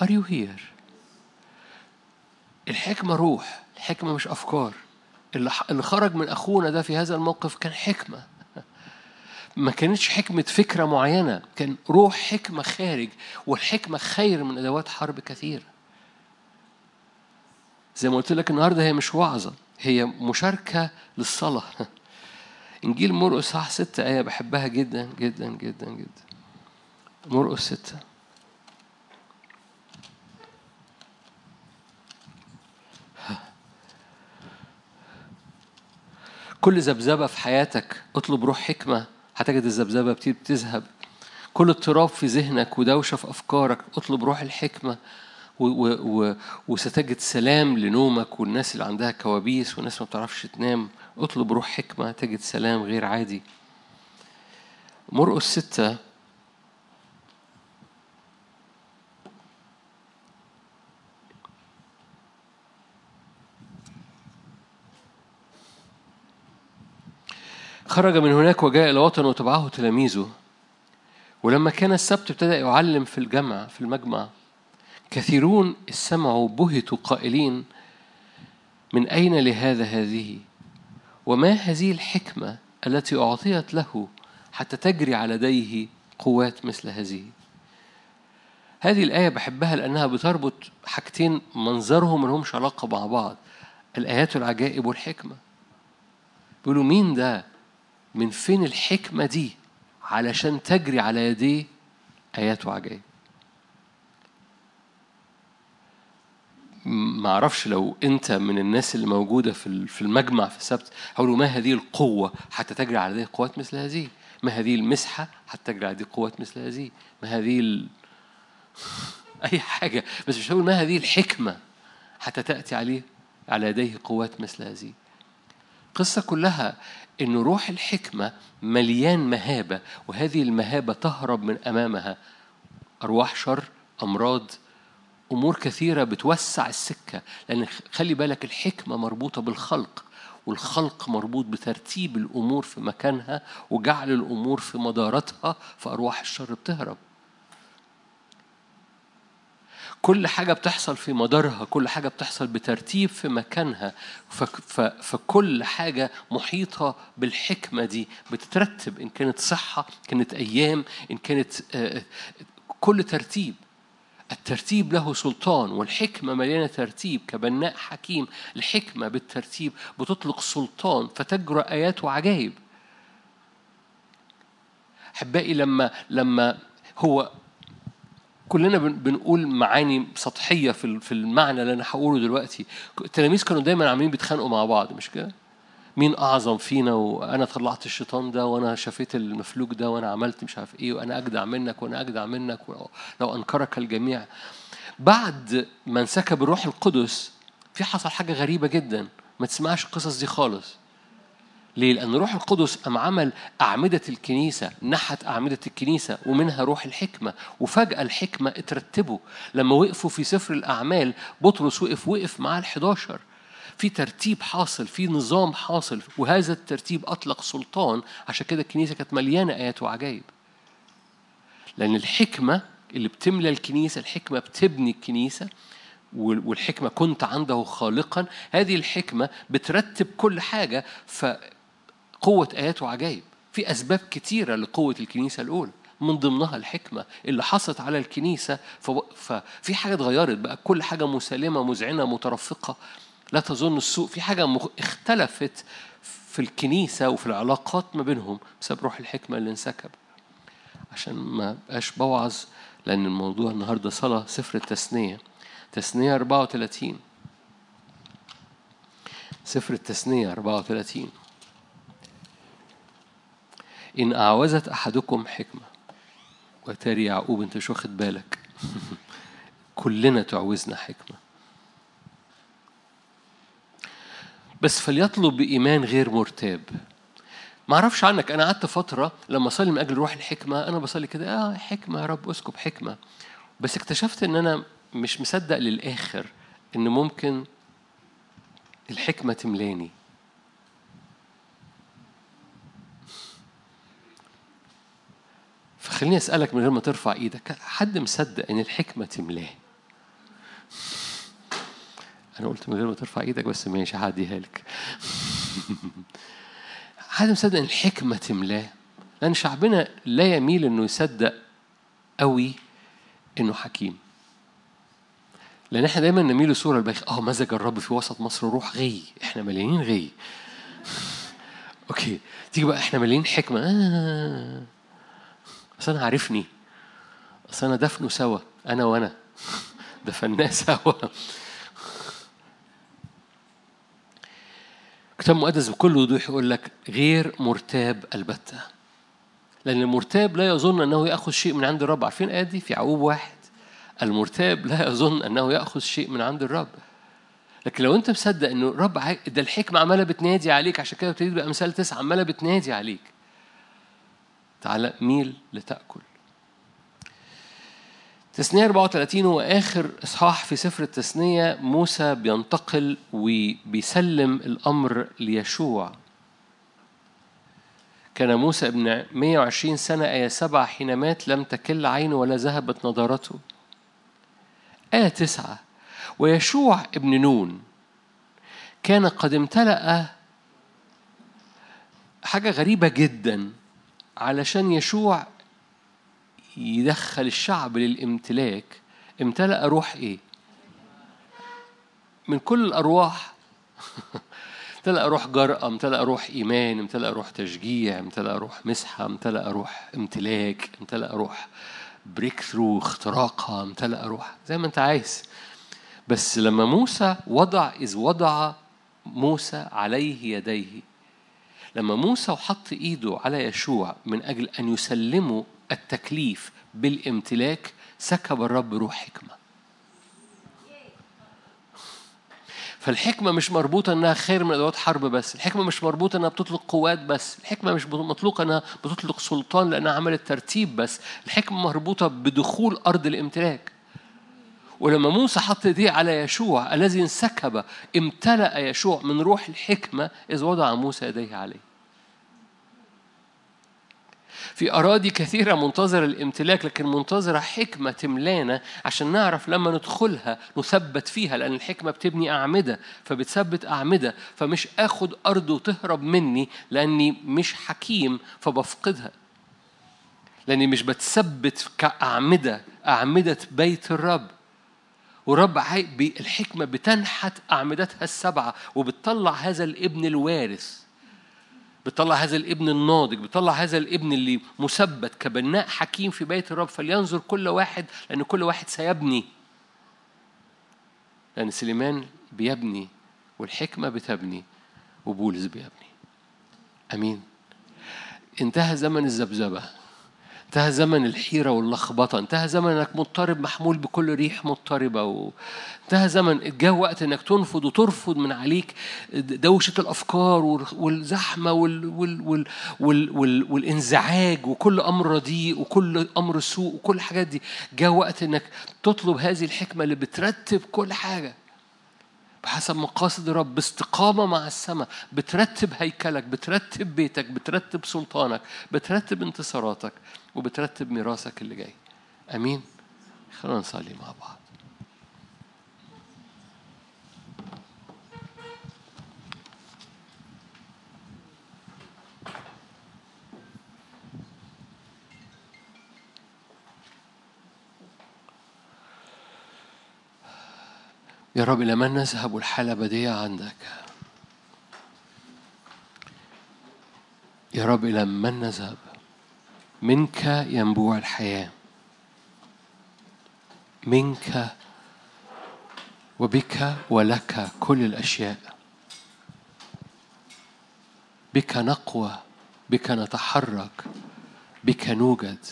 Are you here? الحكمة روح الحكمة مش أفكار اللي خرج من أخونا ده في هذا الموقف كان حكمة. ما كانتش حكمة فكرة معينة كان روح حكمة خارج والحكمة خير من أدوات حرب كثيرة. زي ما قلت لك النهاردة هي مش وعظة هي مشاركة للصلاة. إنجيل مرقس صح ستة آية بحبها جدا جدا جدا جدا. مرقس ستة. كل ذبذبة في حياتك اطلب روح حكمة. هتجد الذبذبة بتذهب. كل اضطراب في ذهنك ودوشة في أفكارك اطلب روح الحكمة. و و و وستجد سلام لنومك والناس اللي عندها كوابيس والناس ما بتعرفش تنام. اطلب روح حكمة تجد سلام غير عادي. مرقس ستة خرج من هناك وجاء إلى وطن وتبعه تلاميذه. ولما كان السبت ابتدأ يعلم في الجمع في المجمع كثيرون استمعوا بهتوا قائلين من أين لهذا هذه؟ وما هذه الحكمة التي أعطيت له حتى تجري على يديه قوات مثل هذه؟ هذه الآية بحبها لأنها بتربط حاجتين منظرهم ملهمش علاقة مع بعض الآيات العجائب والحكمة. بيقولوا مين ده؟ من فين الحكمة دي علشان تجري على يديه آيات وعجائب؟ ما أعرفش لو أنت من الناس اللي موجودة في المجمع في السبت هقولوا ما هذه القوة حتى تجري على يديه قوات مثل هذه؟ ما هذه المسحة حتى تجري على يديه قوات مثل هذه؟ ما هذه ال... أي حاجة. بس مش هقول ما هذه الحكمة حتى تأتي عليه على يديه قوات مثل هذه. القصة كلها إن روح الحكمة مليان مهابة وهذه المهابة تهرب من أمامها. أرواح شر أمراض أمور كثيرة بتوسع السكة. لأن خلي بالك الحكمة مربوطة بالخلق والخلق مربوط بترتيب الأمور في مكانها وجعل الأمور في مدارتها فأرواح الشر بتهرب. كل حاجة بتحصل في مدارها كل حاجة بتحصل بترتيب في مكانها فكل حاجة محيطة بالحكمة دي بتترتب إن كانت صحة كانت أيام إن كانت كل ترتيب. الترتيب له سلطان والحكمة مليانة ترتيب كبناء حكيم. الحكمة بالترتيب بتطلق سلطان فتجرى آيات وعجائب. أحبائي لما لما هو كلنا بنقول معاني سطحية في المعنى اللي أنا هقوله دلوقتي. التلاميذ كانوا دايما عاملين بيتخانقوا مع بعض مش كده؟ مين أعظم فينا وأنا طلعت الشيطان ده وأنا شفيت المفلوج ده وأنا عملت مش عارف إيه وأنا أجدع منك وأنا أجدع منك لو أنكرك الجميع. بعد ما انسكب الروح القدس في حصل حاجة غريبة جدا. ما تسمعش القصص دي خالص. ليه؟ لأن روح القدس قام عمل أعمدة الكنيسة نحت أعمدة الكنيسة ومنها روح الحكمة. وفجأة الحكمة اترتبوا. لما وقفوا في سفر الأعمال بطرس وقف وقف مع الحداشر. في ترتيب حاصل في نظام حاصل وهذا الترتيب أطلق سلطان. عشان كده الكنيسة كانت مليانة آيات وعجائب لأن الحكمة اللي بتملى الكنيسة الحكمة بتبني الكنيسة والحكمة كنت عنده خالقا هذه الحكمة بترتب كل حاجة. فقوة آيات وعجائب. في أسباب كتيرة لقوة الكنيسة الأولى. من ضمنها الحكمة اللي حصلت على الكنيسة ففي حاجة اتغيرت بقى. كل حاجة مسالمة مذعنة مترفقة. لا تظن السوء. في حاجة اختلفت في الكنيسة وفي العلاقات ما بينهم بسبب روح الحكمة اللي انسكب عشان ما بقاش بوعظ لأن الموضوع النهاردة صلاة سفر التثنية. تثنية 34 سفر التثنية 34 إن أعوزت أحدكم حكمة. وتاري يعقوب أنت مش واخد بالك؟ كلنا تعوزنا حكمة. بس فليطلب بإيمان غير مرتاب. ما أعرفش عنك أنا قعدت فترة لما اصلي من أجل روح الحكمة أنا بصلي كده آه حكمة يا رب أسكب حكمة. بس اكتشفت إن أنا مش مصدق للآخر إن ممكن الحكمة تملاني. فخليني أسألك من غير ما ترفع إيدك حد مصدق إن الحكمة تملاه؟ أنا قلت من غير ما ترفع إيدك بس ماشي هعديها لك. حد مصدق إن الحكمة تملاه؟ لأن شعبنا لا يميل إنه يصدق قوي إنه حكيم. لأن إحنا دايما نميل لصورة الباخ أه مزج الرب في وسط مصر روح غي إحنا مليانين غي. أوكي تيجي بقى إحنا مليانين حكمة. آه. أصل أنا عارفني. أصل أنا دفنه سوا أنا وأنا. دفناه سوا. كتاب مقدس بكل وضوح يقول لك غير مرتاب البتة. لأن المرتاب لا يظن أنه يأخذ شيء من عند الرب. عارفين الآية دي؟ في يعقوب واحد. المرتاب لا يظن أنه يأخذ شيء من عند الرب. لكن لو أنت مصدق أنه الرب. ده الحكمة عمالة بتنادي عليك عشان كده بتبتدي بأمثال تسعة عمالة بتنادي عليك. تعالى ميل لتأكل. تثنية 34 هو آخر إصحاح في سفر التثنية موسى بينتقل وبيسلم الأمر ليشوع. كان موسى ابن 120 سنة آية 7 حين مات لم تكل عينه ولا ذهبت نضارته آية 9 ويشوع ابن نون كان قد امتلأ حاجة غريبة جدا. علشان يشوع يدخل الشعب للامتلاك امتلأ روح إيه؟ من كل الأرواح امتلأ روح جرأة امتلأ روح إيمان امتلأ روح تشجيع امتلأ روح مسحة امتلأ روح امتلاك امتلأ روح breakthrough اختراقها امتلأ روح زي ما انت عايز بس لما موسى وضع إذ وضع موسى عليه يديه لما موسى وحط إيده على يشوع من أجل أن يسلمه التكليف بالامتلاك سكب الرب روح حكمة فالحكمة مش مربوطة إنها خير من أدوات حرب بس، الحكمة مش مربوطة إنها بتطلق قوات بس، الحكمة مش مطلوقة إنها بتطلق سلطان لأنها عملت ترتيب بس، الحكمة مربوطة بدخول أرض الامتلاك. ولما موسى حط ايديه على يشوع الذي انسكب امتلأ يشوع من روح الحكمة إذ وضع موسى يديه عليه. في أراضي كثيرة منتظرة الامتلاك لكن منتظرة حكمة تملانا عشان نعرف لما ندخلها نثبت فيها لأن الحكمة بتبني أعمدة فبتثبت أعمدة فمش آخد أرض وتهرب مني لأني مش حكيم فبفقدها لأني مش بتثبت كأعمدة أعمدة بيت الرب ورب الحكمة بتنحت أعمدتها السبعة وبتطلع هذا الابن الوارث. بتطلع هذا الابن الناضج بتطلع هذا الابن اللي مثبت كبناء حكيم في بيت الرب. فلينظر كل واحد لأن كل واحد سيبني. لأن سليمان بيبني والحكمة بتبني وبولس بيبني. أمين. انتهى زمن الذبذبة. انتهى زمن الحيرة واللخبطة انتهى زمن انك مضطرب محمول بكل ريح مضطربة و... انتهى زمن جاء وقت انك تنفض وترفض من عليك دوشة الأفكار والزحمة وال... وال... وال... وال... وال... والإنزعاج وكل أمر رديء وكل أمر سوء وكل الحاجات دي. جاء وقت انك تطلب هذه الحكمة اللي بترتب كل حاجة. بحسب مقاصد الرب باستقامة مع السماء بترتب هيكلك بترتب بيتك بترتب سلطانك بترتب انتصاراتك وبترتب ميراثك اللي جاي. آمين؟ خلونا نصلي مع بعض. يا رب إلى من نذهب والحالة بدية عندك؟ يا رب إلى من نذهب؟ منك ينبوع الحياة منك وبك ولك كل الأشياء بك نقوى بك نتحرك بك نوجد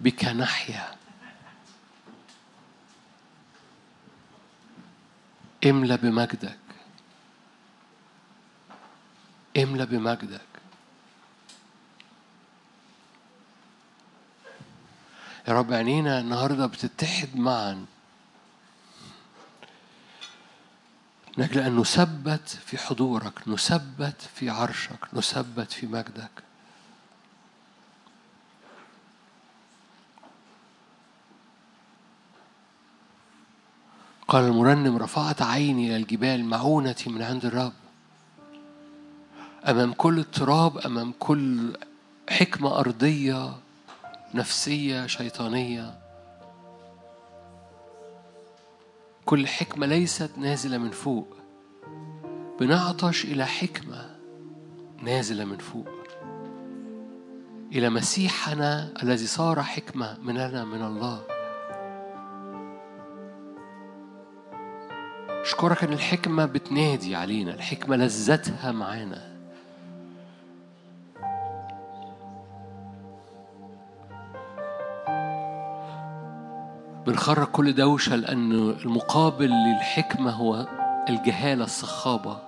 بك نحيا. املى بمجدك. املى بمجدك. يا رب عينينا النهارده بتتحد معا. من أجل أن نثبت في حضورك نثبت في عرشك نثبت في مجدك. قال المرنم رفعت عيني إلى الجبال معونتي من عند الرب. أمام كل اضطراب أمام كل حكمة أرضية نفسية شيطانية كل حكمة ليست نازلة من فوق. بنعطش إلى حكمة نازلة من فوق. إلى مسيحنا الذي صار حكمة مننا من الله. أشكرك أن الحكمة بتنادي علينا الحكمة لذتها معانا. بنخرج كل دوشة لأن المقابل للحكمة هو الجهالة الصخابة.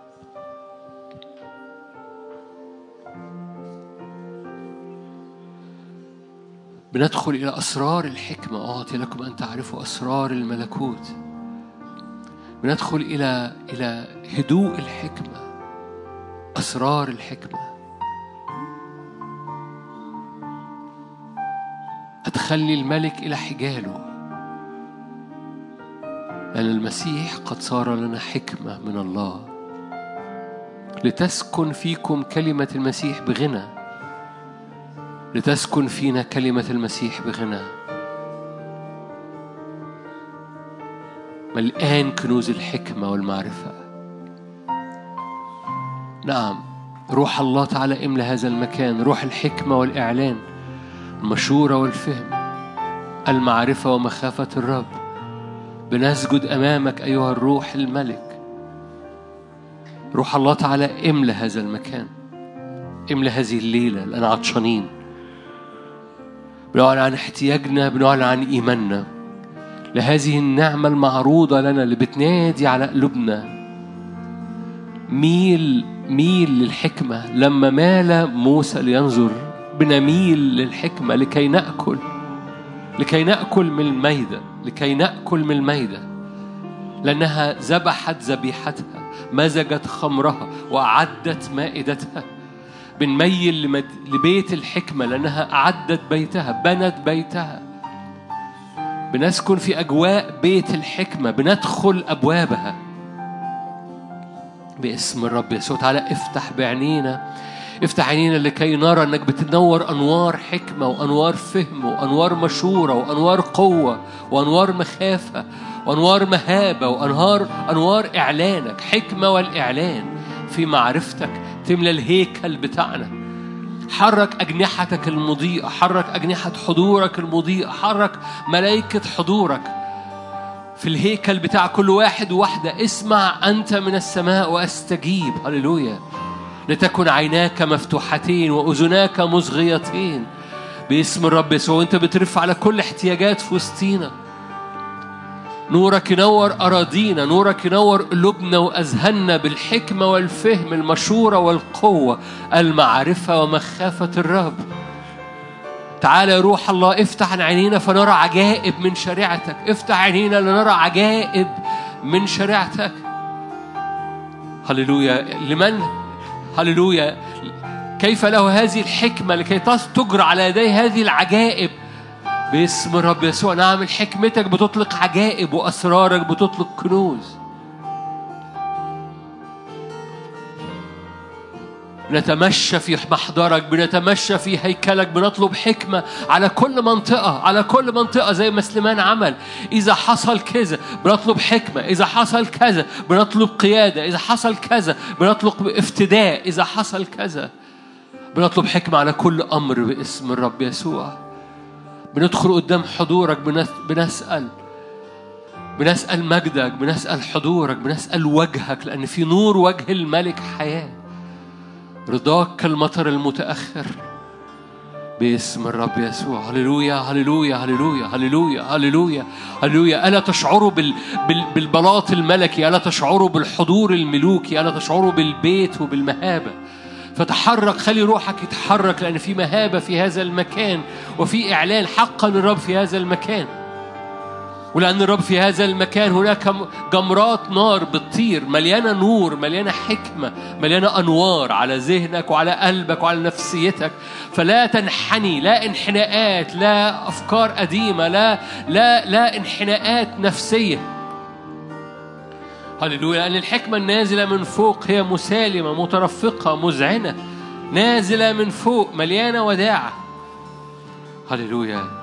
بندخل إلى أسرار الحكمة. أعطي لكم أن تعرفوا أسرار الملكوت. بندخل إلى إلى هدوء الحكمة أسرار الحكمة. أدخلني الملك إلى حجاله. لأن المسيح قد صار لنا حكمة من الله. لتسكن فيكم كلمة المسيح بغنى. لتسكن فينا كلمة المسيح بغنى. ملآن كنوز الحكمة والمعرفة. نعم روح الله تعالى املى هذا المكان روح الحكمة والإعلان المشورة والفهم المعرفة ومخافة الرب. بنسجد أمامك أيها الروح الملك. روح الله تعالى املى هذا المكان. املى هذه الليلة لأن عطشانين. بنعلن عن احتياجنا بنعلن عن إيماننا. لهذه النعمة المعروضة لنا اللي بتنادي على قلوبنا. ميل ميل للحكمة. لما مال موسى لينظر بنميل للحكمة لكي نأكل. لكي نأكل من الميدة لكي نأكل من الميدة. لأنها ذبحت ذبيحتها مزجت خمرها وأعدت مائدتها. بنميل. لبيت الحكمة لأنها أعدت بيتها بنت بيتها. بنسكن في أجواء بيت الحكمة بندخل أبوابها. باسم الرب يسوع تعالى افتح بعينينا افتح عينينا لكي نرى إنك بتنور أنوار حكمة وأنوار فهم وأنوار مشورة وأنوار قوة وأنوار مخافة وأنوار مهابة وانوار أنوار إعلانك حكمة والإعلان في معرفتك تملى الهيكل بتاعنا. حرك أجنحتك المضيئة حرك أجنحة حضورك المضيئة حرك ملائكة حضورك. في الهيكل بتاع كل واحد وواحدة اسمع أنت من السماء وأستجيب. هللويا. لتكن عيناك مفتوحتين وأذناك مصغيتين. باسم الرب يسوع وأنت بترف على كل احتياجات في وسطينا. نورك ينور أراضينا نورك ينور قلوبنا وأذهاننا بالحكمة والفهم المشورة والقوة المعرفة ومخافة الرب. تعالى يا روح الله افتح عينينا فنرى عجائب من شريعتك. افتح عينينا لنرى عجائب من شريعتك. هللويا. لمن؟ هللويا. كيف له هذه الحكمة لكي تجرى على يدي هذه العجائب؟ باسم الرب يسوع. نعم حكمتك بتطلق عجائب وأسرارك بتطلق كنوز. بنتمشى في محضرك بنتمشى في هيكلك بنطلب حكمة على كل منطقة على كل منطقة زي ما سليمان عمل. إذا حصل كذا بنطلب حكمة. إذا حصل كذا بنطلب قيادة. إذا حصل كذا بنطلب افتداء. إذا حصل كذا بنطلب حكمة على كل أمر باسم الرب يسوع. بندخل قدام حضورك بنسأل بنسأل مجدك بنسأل حضورك بنسأل وجهك لأن في نور وجه الملك حياة. رضاك كالمطر المتأخر. باسم الرب يسوع. هللويا هللويا هللويا هللويا هللويا هللويا. ألا تشعروا بال... بال... بالبلاط الملكي؟ ألا تشعروا بالحضور الملوكي؟ ألا تشعروا بالبيت وبالمهابة؟ فتحرك خلي روحك يتحرك لأن في مهابة في هذا المكان وفي إعلان حقا الرب في هذا المكان. ولأن الرب في هذا المكان هناك جمرات نار بتطير مليانة نور مليانة حكمة مليانة أنوار على ذهنك وعلى قلبك وعلى نفسيتك. فلا تنحني لا انحناءات لا أفكار قديمة لا لا لا انحناءات نفسية. هللويا لأن الحكمة النازلة من فوق هي مسالمة مترفقة مذعنة نازلة من فوق مليانة وداعة. هللويا.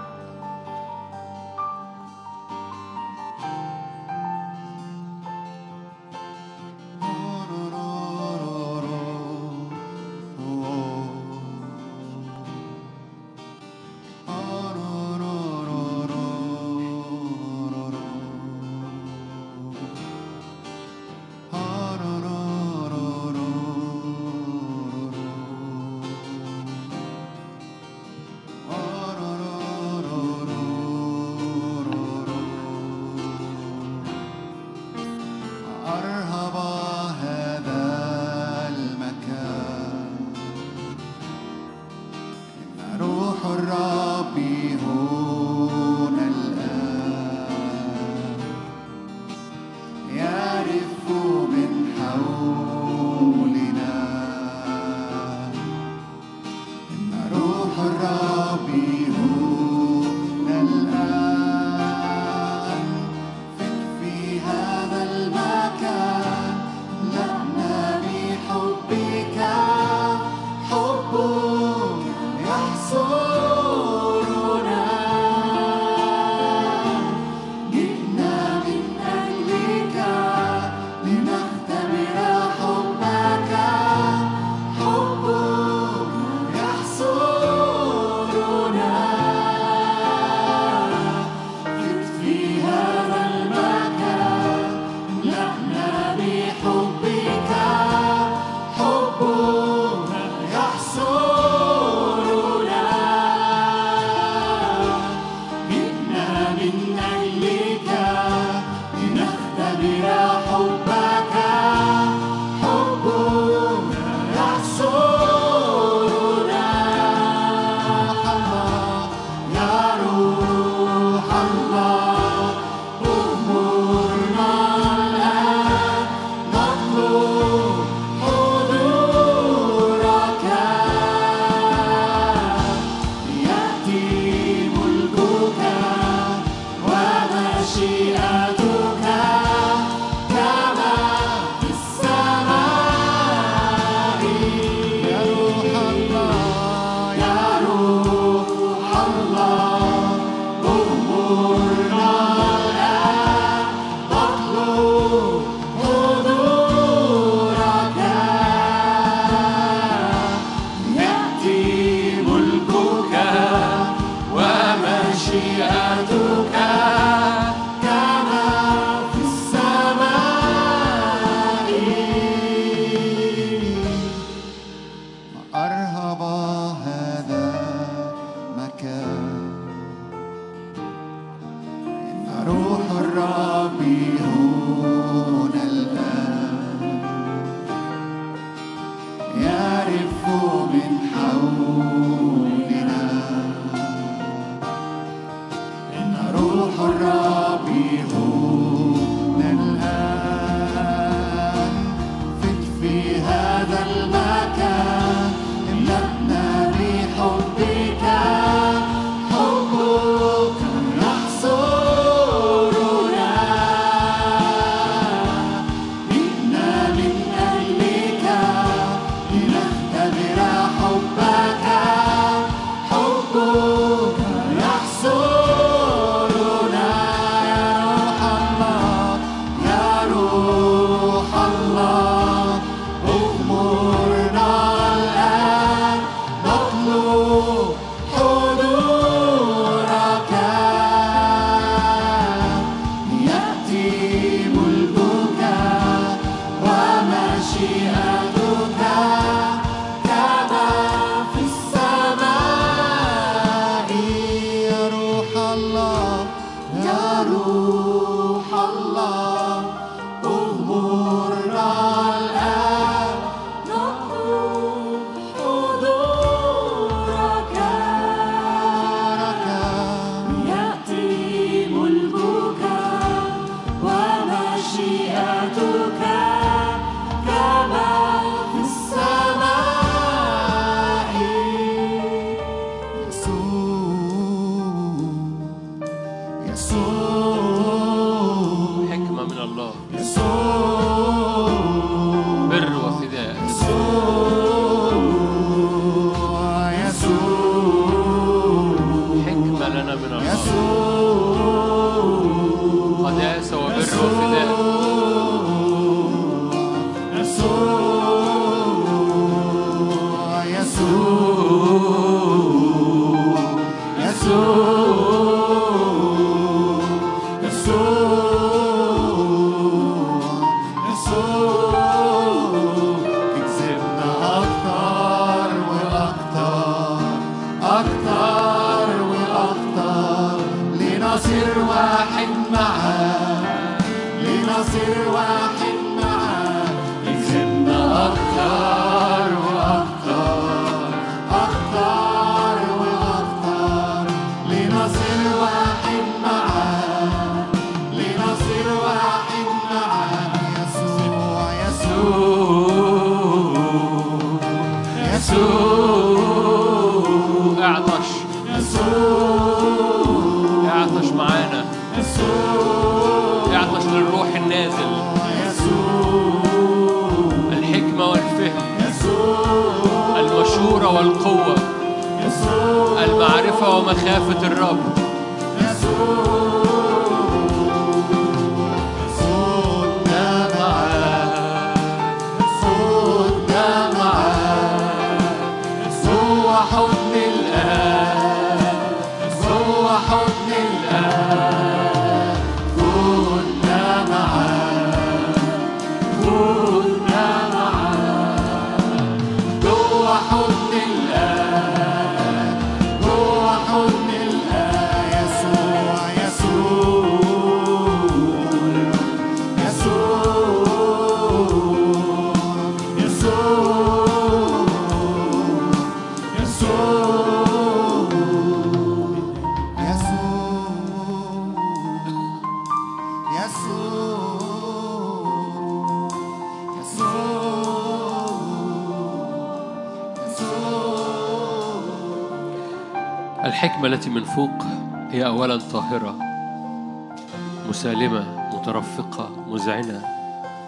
مسالمة مترفقة مذعنة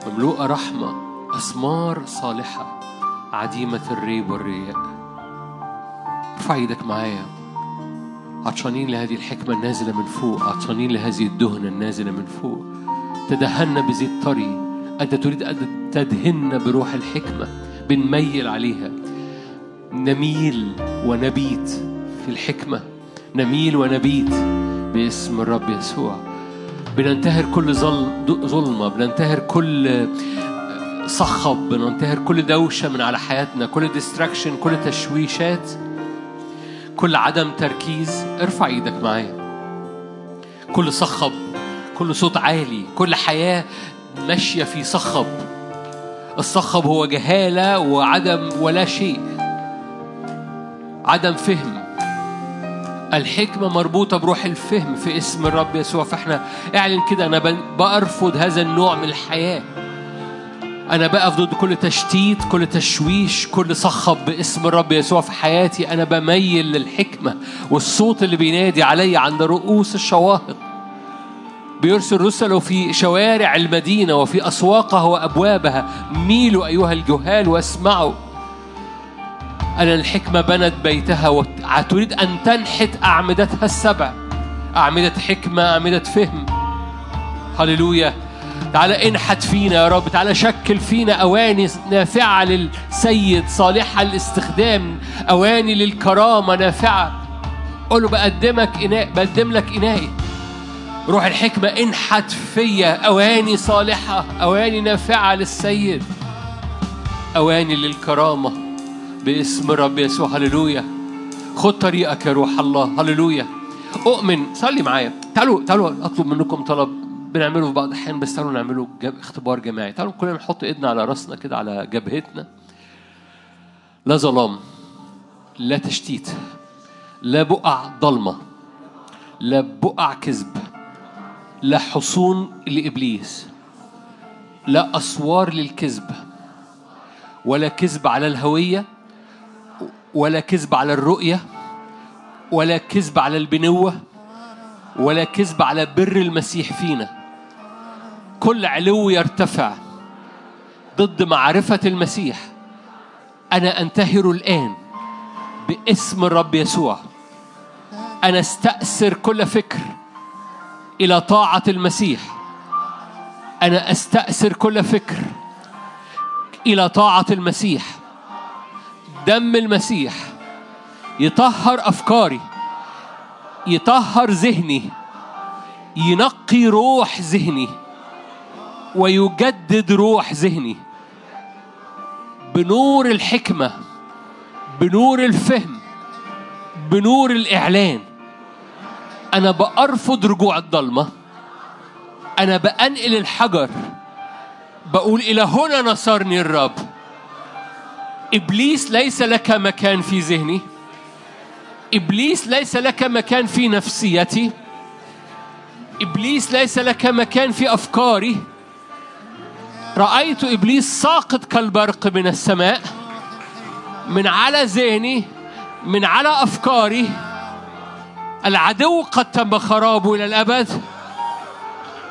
مملوءة رحمة أثمار صالحة عديمة الريب والرياء. ارفع إيدك معايا. عطشانين لهذه الحكمة النازلة من فوق. عطشانين لهذه الدهنة النازلة من فوق. تدهنا بزيت طري أنت تريد أن تدهن بروح الحكمة بنميل عليها. نميل ونبيت في الحكمة. نميل ونبيت باسم الرب يسوع. بننتهر كل ظل ظلمة بننتهر كل صخب بننتهر كل دوشة من على حياتنا كل ديستراكشن كل تشويشات كل عدم تركيز. ارفع إيدك معايا. كل صخب كل صوت عالي كل حياة ماشية في صخب. الصخب هو جهالة وعدم ولا شيء. عدم فهم. الحكمة مربوطة بروح الفهم في اسم الرب يسوع. فاحنا اعلن كده أنا بأرفض هذا النوع من الحياة. أنا بقف ضد كل تشتيت كل تشويش كل صخب باسم الرب يسوع في حياتي. أنا بميل للحكمة والصوت اللي بينادي علي عند رؤوس الشواهق بيرسل رسله في شوارع المدينة وفي أسواقها وأبوابها. ميلوا أيها الجهال واسمعوا. أن الحكمة بنت بيتها وتريد أن تنحت أعمدتها السبع. أعمدة حكمة أعمدة فهم. هللويا. تعالى انحت فينا يا رب. تعالى شكل فينا أواني نافعة للسيد صالحة للاستخدام أواني للكرامة نافعة. قول له بقدمك إناء بقدم لك إنائي روح الحكمة انحت فيا. أواني صالحة أواني نافعة للسيد. أواني للكرامة. باسم الرب يسوع هللويا. خد طريقك يا روح الله هللويا. أؤمن صلي معايا. تعالوا تعالوا أطلب منكم طلب. بنعمله في بعض الأحيان بس تعالوا نعمله جب... اختبار جماعي. تعالوا كلنا نحط إيدنا على رأسنا كده على جبهتنا. لا ظلام لا تشتيت لا بقع ضلمة لا بقع كذب لا حصون لإبليس لا أسوار للكذب ولا كذب على الهوية ولا كذب على الرؤية ولا كذب على البنوة ولا كذب على بر المسيح فينا. كل علو يرتفع ضد معرفة المسيح. أنا أنتهر الآن باسم الرب يسوع. أنا أستأثر كل فكر إلى طاعة المسيح. أنا أستأثر كل فكر إلى طاعة المسيح. دم المسيح يطهر أفكاري يطهر ذهني ينقي روح ذهني ويجدد روح ذهني. بنور الحكمة بنور الفهم بنور الإعلان. أنا بأرفض رجوع الضلمة أنا بأنقل الحجر بقول إلى هنا نصرني الرب. إبليس ليس لك مكان في ذهني. إبليس ليس لك مكان في نفسيتي. إبليس ليس لك مكان في أفكاري. رأيت إبليس ساقط كالبرق من السماء من على ذهني من على أفكاري. العدو قد تم خرابه إلى الأبد.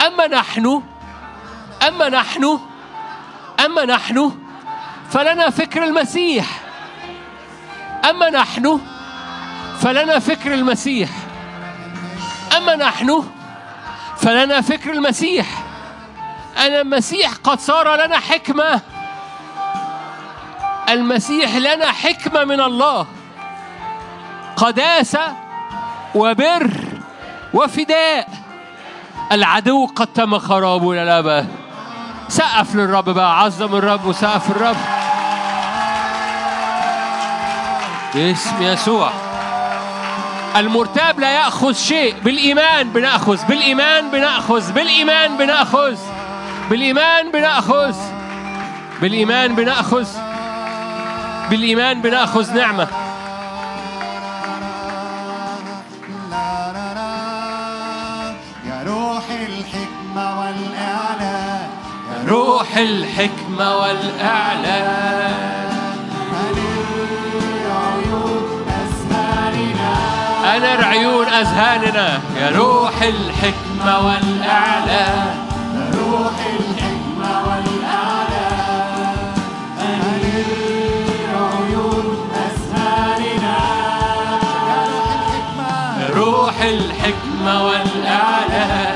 أما نحن أما نحن أما نحن فلنا فكر المسيح. أما نحن فلنا فكر المسيح. أما نحن فلنا فكر المسيح. أنا المسيح قد صار لنا حكمة. المسيح لنا حكمة من الله. قداسة وبر وفداء. العدو قد تم خرابه الأبد سقف للرب بقى عظم الرب وسقف الرب. باسم يسوع. المرتاب لا يأخذ شيء بالإيمان بنأخذ بالإيمان بنأخذ بالإيمان بنأخذ بالإيمان بنأخذ بالإيمان بنأخذ بالإيمان بنأخذ نعمة. روح الحكمة والإعلان أنر عيون أذهاننا. يا روح الحكمة والإعلان روح الحكمة والإعلان أنير عيون أسهارنا يا روح الحكمة والإعلان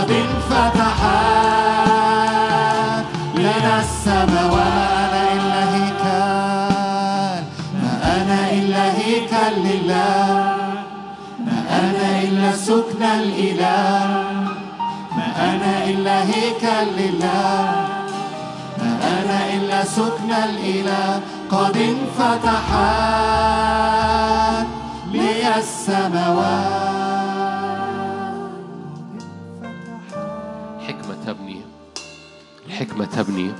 قد انفتحت لنا السماوات أنا إلا هيكل. ما أنا إلا هيكل لله. ما أنا إلا سكن الإله. ما أنا إلا هيكل لله. ما أنا إلا سكن الإله. قد انفتحت لي السماوات. الحكمة تبني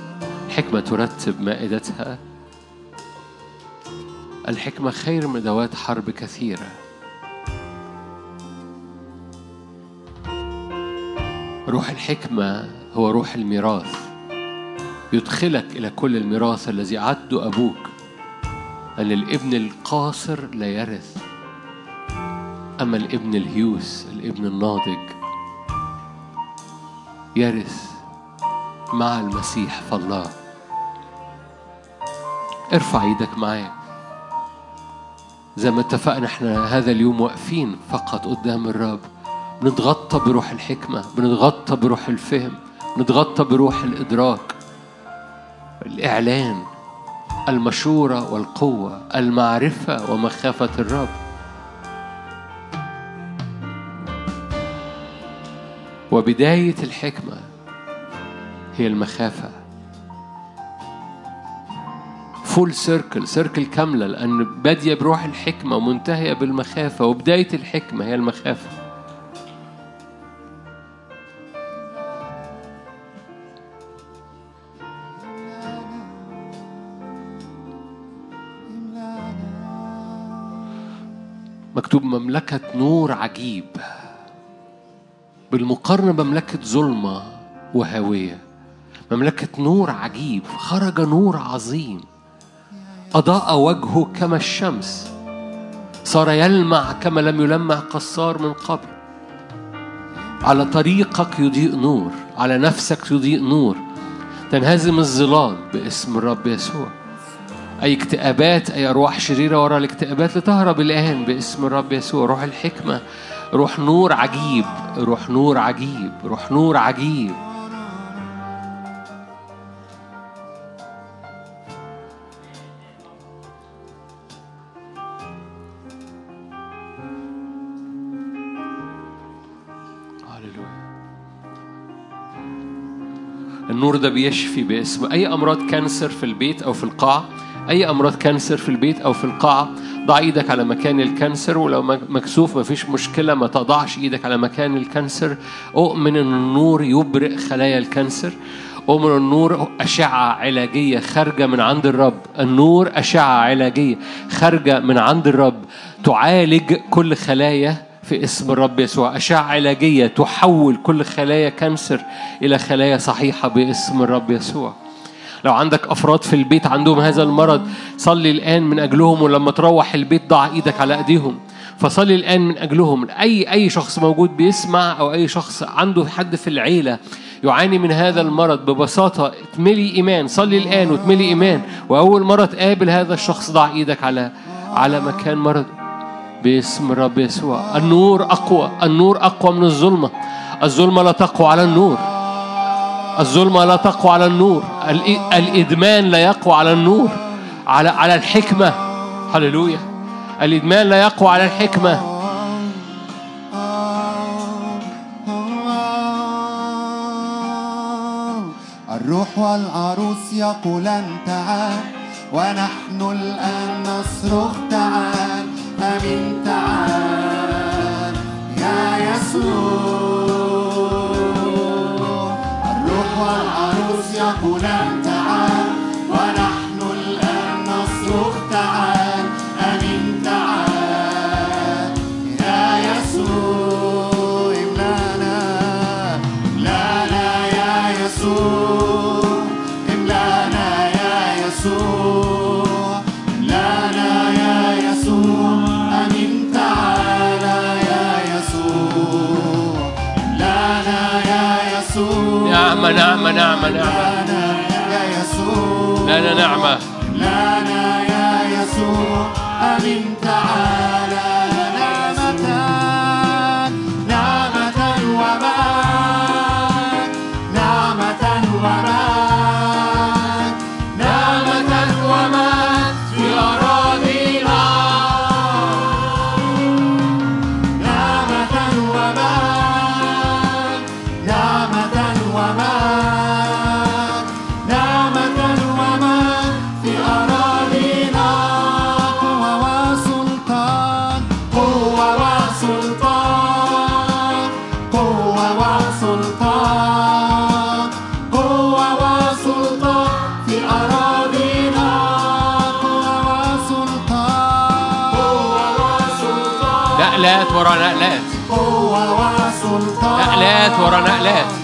الحكمة ترتب مائدتها. الحكمة خير من ذوات حرب كثيرة. روح الحكمة هو روح الميراث. يدخلك إلى كل الميراث الذي عده أبوك. أن الابن القاصر لا يرث. أما الابن الهيوس الابن الناضج يرث. مع المسيح فالله ارفع إيدك معايا زي ما اتفقنا إحنا هذا اليوم واقفين فقط قدام الرب. بنتغطى بروح الحكمة بنتغطى بروح الفهم بنتغطى بروح الإدراك. الإعلان المشورة والقوة المعرفة ومخافة الرب. وبداية الحكمة هي المخافة. فول سيركل سيركل كاملة لأن بادية بروح الحكمة ومنتهية بالمخافة وبداية الحكمة هي المخافة. مكتوب مملكة نور عجيب. بالمقارنة مملكة ظلمة وهاوية مملكة نور عجيب خرج نور عظيم. أضاء وجهه كما الشمس. صار يلمع كما لم يلمع قصار من قبل. على طريقك يضيء نور على نفسك يضيء نور. تنهزم الظلال باسم الرب يسوع. أي اكتئابات أي أرواح شريرة وراء الاكتئابات لتهرب الآن باسم الرب يسوع. روح الحكمة. روح نور عجيب روح نور عجيب روح نور عجيب. النور ده بيشفي باسم. أي أمراض cancer في البيت أو في القاعه أي أمراض cancer في البيت أو في القاعه ضع إيدك على مكان ال cancer ولو مكسوف مفيش مشكلة ما تضعش إيدك على مكان ال cancer. أؤمن إن النور يبرئ خلايا ال cancer. أؤمن النور أشعة علاجية خارجة من عند الرب. النور أشعة علاجية خارجة من عند الرب. تعالج كل خلايا في اسم الرب يسوع. أشعة علاجية تحول كل خلايا cancer إلى خلايا صحيحة باسم الرب يسوع. لو عندك أفراد في البيت عندهم هذا المرض صلي الآن من أجلهم ولما تروح البيت ضع إيدك على أيديهم. فصلي الآن من أجلهم. أي أي شخص موجود بيسمع أو أي شخص عنده حد في العيلة يعاني من هذا المرض ببساطة اتملي إيمان صلي الآن واتملي إيمان. وأول مرة تقابل هذا الشخص ضع إيدك على على مكان مرض باسم الرب يسوع. النور أقوى. النور أقوى من الظلمة. الظلمة لا تقوى على النور. الظلمة لا تقوى على النور. الإ- الإدمان لا يقوى على النور. على على الحكمة. هللويا. الإدمان لا يقوى على الحكمة. الروح والعروس يقولان تعال ونحن الآن نصرخ تعال. أمين تعال يا يسوع. الروح والعروس يقولان تعال نعمة. نعمة لنا نعمة. نقلات ورا نقلات.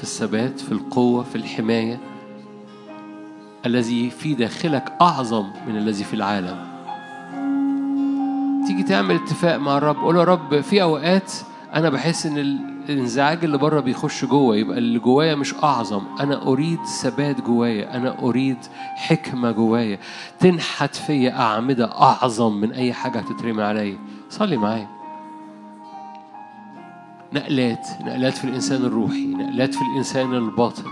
في الثبات في القوة في الحماية الذي في داخلك أعظم من الذي في العالم. تيجي تعمل اتفاق مع الرب قول يا رب في أوقات أنا بحس إن الإنزعاج اللي بره بيخش جوه يبقى اللي جوايا مش أعظم. أنا أريد ثبات جوايا أنا أريد حكمة جوايا. تنحت فيا أعمدة أعظم من أي حاجة هتترمي عليا. صلي معايا. نقلات نقلات في الإنسان الروحي نقلات في الإنسان الباطن.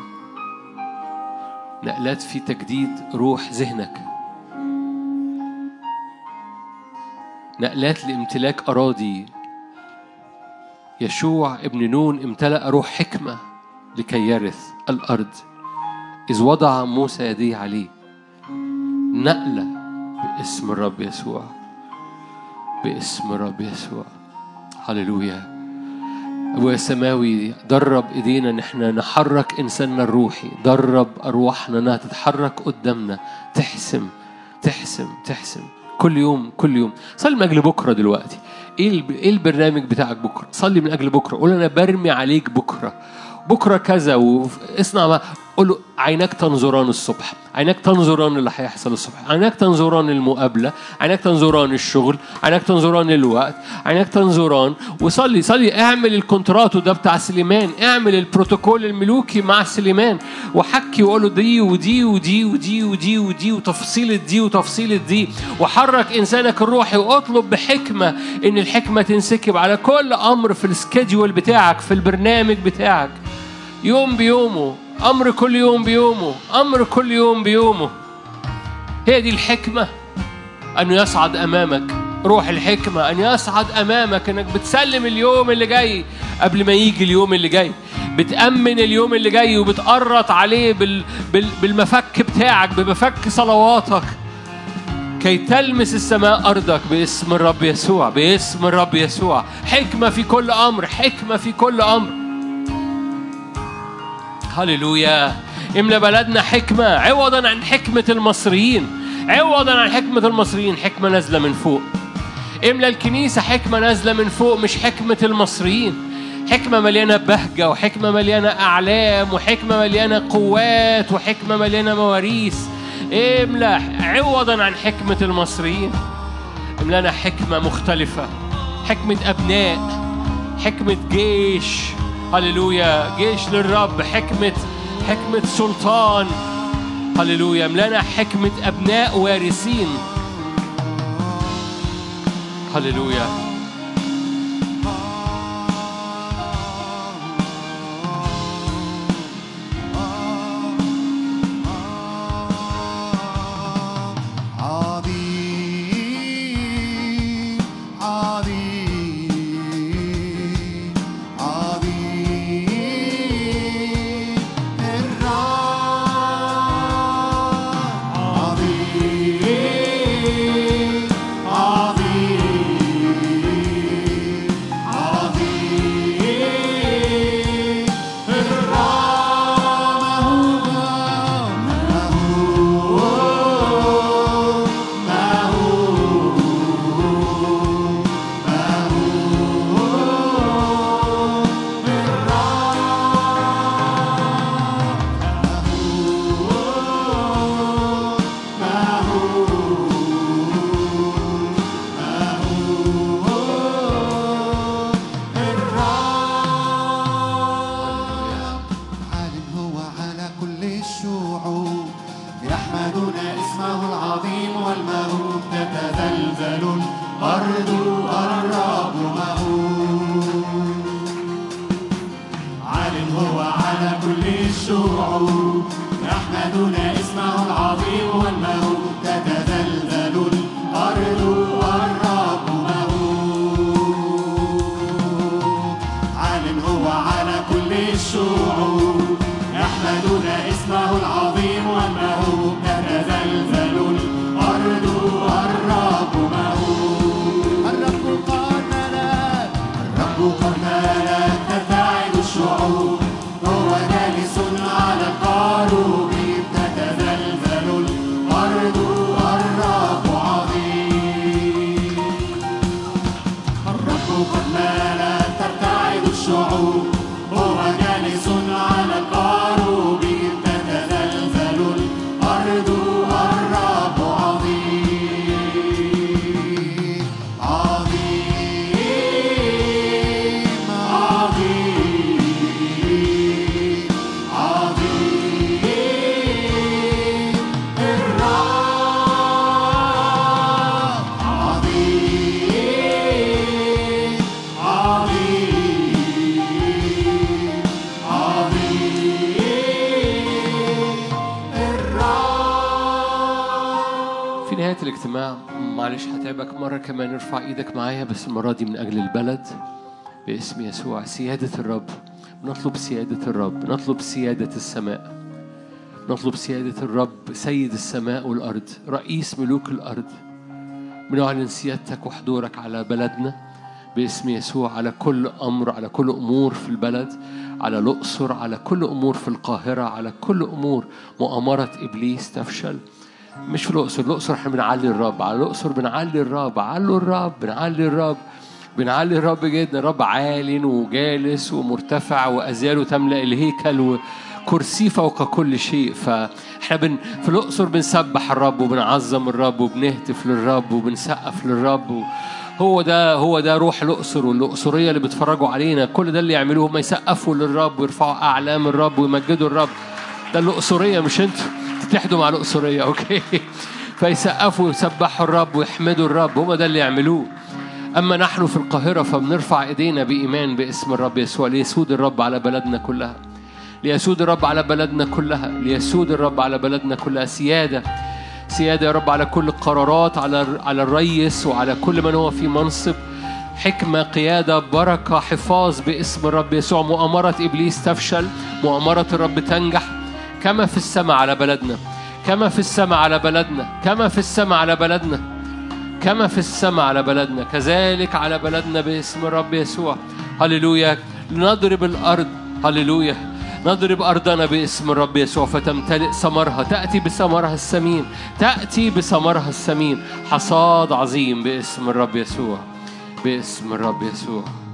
نقلات في تجديد روح ذهنك. نقلات لامتلاك أراضي. يشوع ابن نون امتلأ روح حكمة لكي يرث الأرض. إذ وضع موسى يديه عليه. نقلة باسم الرب يسوع. باسم الرب يسوع. هللويا. أبويا السماوي درب إيدينا إن إحنا نحرك إنساننا الروحي. درب أرواحنا إنها تتحرك قدامنا. تحسم تحسم تحسم. كل يوم كل يوم. صلي من أجل بكرة دلوقتي. إيه إيه البرنامج بتاعك بكرة؟ صلي من أجل بكرة. قول أنا برمي عليك بكرة. بكرة كذا واصنع قول له عيناك تنظران الصبح عيناك تنظران اللي هيحصل الصبح عيناك تنظران المقابلة عيناك تنظران الشغل عيناك تنظران الوقت عيناك تنظران وصلي صلي اعمل الكونتراتو ده بتاع سليمان اعمل البروتوكول الملوكي مع سليمان وحكي وقول له دي ودي ودي ودي ودي ودي وتفصيل دي وتفصيل دي وحرك إنسانك الروحي واطلب بحكمة إن الحكمة تنسكب على كل أمر في ال schedule بتاعك في البرنامج بتاعك. يوم بيومه أمر كل يوم بيومه أمر كل يوم بيومه. هي دي الحكمة أن يصعد أمامك. روح الحكمة أن يصعد أمامك أنك بتسلم اليوم اللي جاي قبل ما يجي اليوم اللي جاي. بتأمن اليوم اللي جاي وبتقرط عليه بال... بال... بالمفك بتاعك بمفك صلواتك. كي تلمس السماء أرضك باسم الرب يسوع باسم الرب يسوع. حكمة في كل أمر حكمة في كل أمر. هللويا. املى بلدنا حكمة عوضا عن حكمة المصريين. عوضا عن حكمة المصريين حكمة نازلة من فوق. املى الكنيسة حكمة نازلة من فوق مش حكمة المصريين. حكمة مليانة بهجة وحكمة مليانة أعلام وحكمة مليانة قوات وحكمة مليانة مواريث. املى عوضا عن حكمة المصريين. املأنا حكمة مختلفة. حكمة أبناء حكمة جيش. هللويا. جيش للرب حكمة حكمة سلطان. هللويا. املانا حكمة أبناء وارثين. هللويا. الشعوب يحمدون اسمه العظيم والمهوب مرة كمان ارفع إيدك معايا بس المرة دي من أجل البلد باسم يسوع سيادة الرب. نطلب سيادة الرب نطلب سيادة السماء. نطلب سيادة الرب سيد السماء والأرض رئيس ملوك الأرض. بنعلن سيادتك وحضورك على بلدنا. باسم يسوع على كل أمر على كل أمور في البلد على الأقصر على كل أمور في القاهرة على كل أمور مؤامرة إبليس تفشل. مش في الأقصر الأقصر إحنا بنعلي الرب. على الأقصر بنعلي الرب علوا الرب بنعلي الرب. بنعلي الرب جدا الرب عال وجالس ومرتفع وأزياله تملأ الهيكل وكرسي فوق كل شيء. فإحنا بن في الأقصر بنسبح الرب وبنعظم الرب وبنهتف للرب وبنسقف للرب. هو ده هو ده روح الأقصر والأقصرية اللي بيتفرجوا علينا. كل ده اللي يعملوه هم يسقفوا للرب ويرفعوا أعلام الرب ويمجدوا الرب. ده الأقصرية مش أنتوا. تتحدوا مع الأقصرية okay؟ فيسقفوا ويسبحوا الرب ويحمدوا الرب هم ده اللي يعملوه. أما نحن في القاهرة فبنرفع إيدينا بإيمان باسم الرب يسوع ليسود الرب على بلدنا كلها. ليسود الرب على بلدنا كلها. ليسود الرب على بلدنا كلها. سيادة سيادة يا رب على كل القرارات على على الرئيس وعلى كل من هو في منصب. حكمة قيادة بركة حفاظ باسم الرب يسوع. مؤامرة إبليس تفشل مؤامرة الرب تنجح. كما في السماء على بلدنا كما في السماء على بلدنا كما في السماء على بلدنا كما في السماء على بلدنا كذلك على بلدنا باسم الرب يسوع. هللويا. نضرب الأرض هللويا. نضرب أرضنا باسم الرب يسوع فتمتلئ ثمرها تأتي بثمرها السمين تأتي بثمرها السمين. حصاد عظيم باسم الرب يسوع باسم الرب يسوع.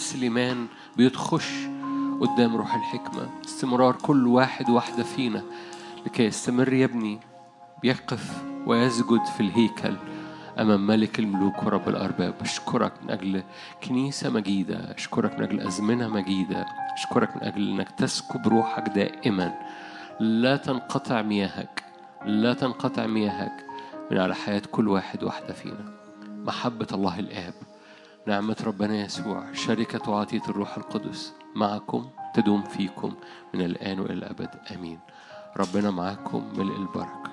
سليمان بيتخش قدام روح الحكمة. استمرار كل واحد واحدة فينا لكي يستمر يبني بيقف ويسجد في الهيكل أمام ملك الملوك ورب الأرباب. أشكرك من أجل كنيسة مجيدة أشكرك من أجل أزمنة مجيدة أشكرك من أجل أنك تسكب روحك دائما. لا تنقطع مياهك لا تنقطع مياهك من على حياة كل واحد واحدة فينا. محبة الله الآب. نعمة ربنا يسوع شركة وعطية الروح القدس معكم تدوم فيكم من الآن وإلى الأبد. آمين. ربنا معاكم ملء البركة.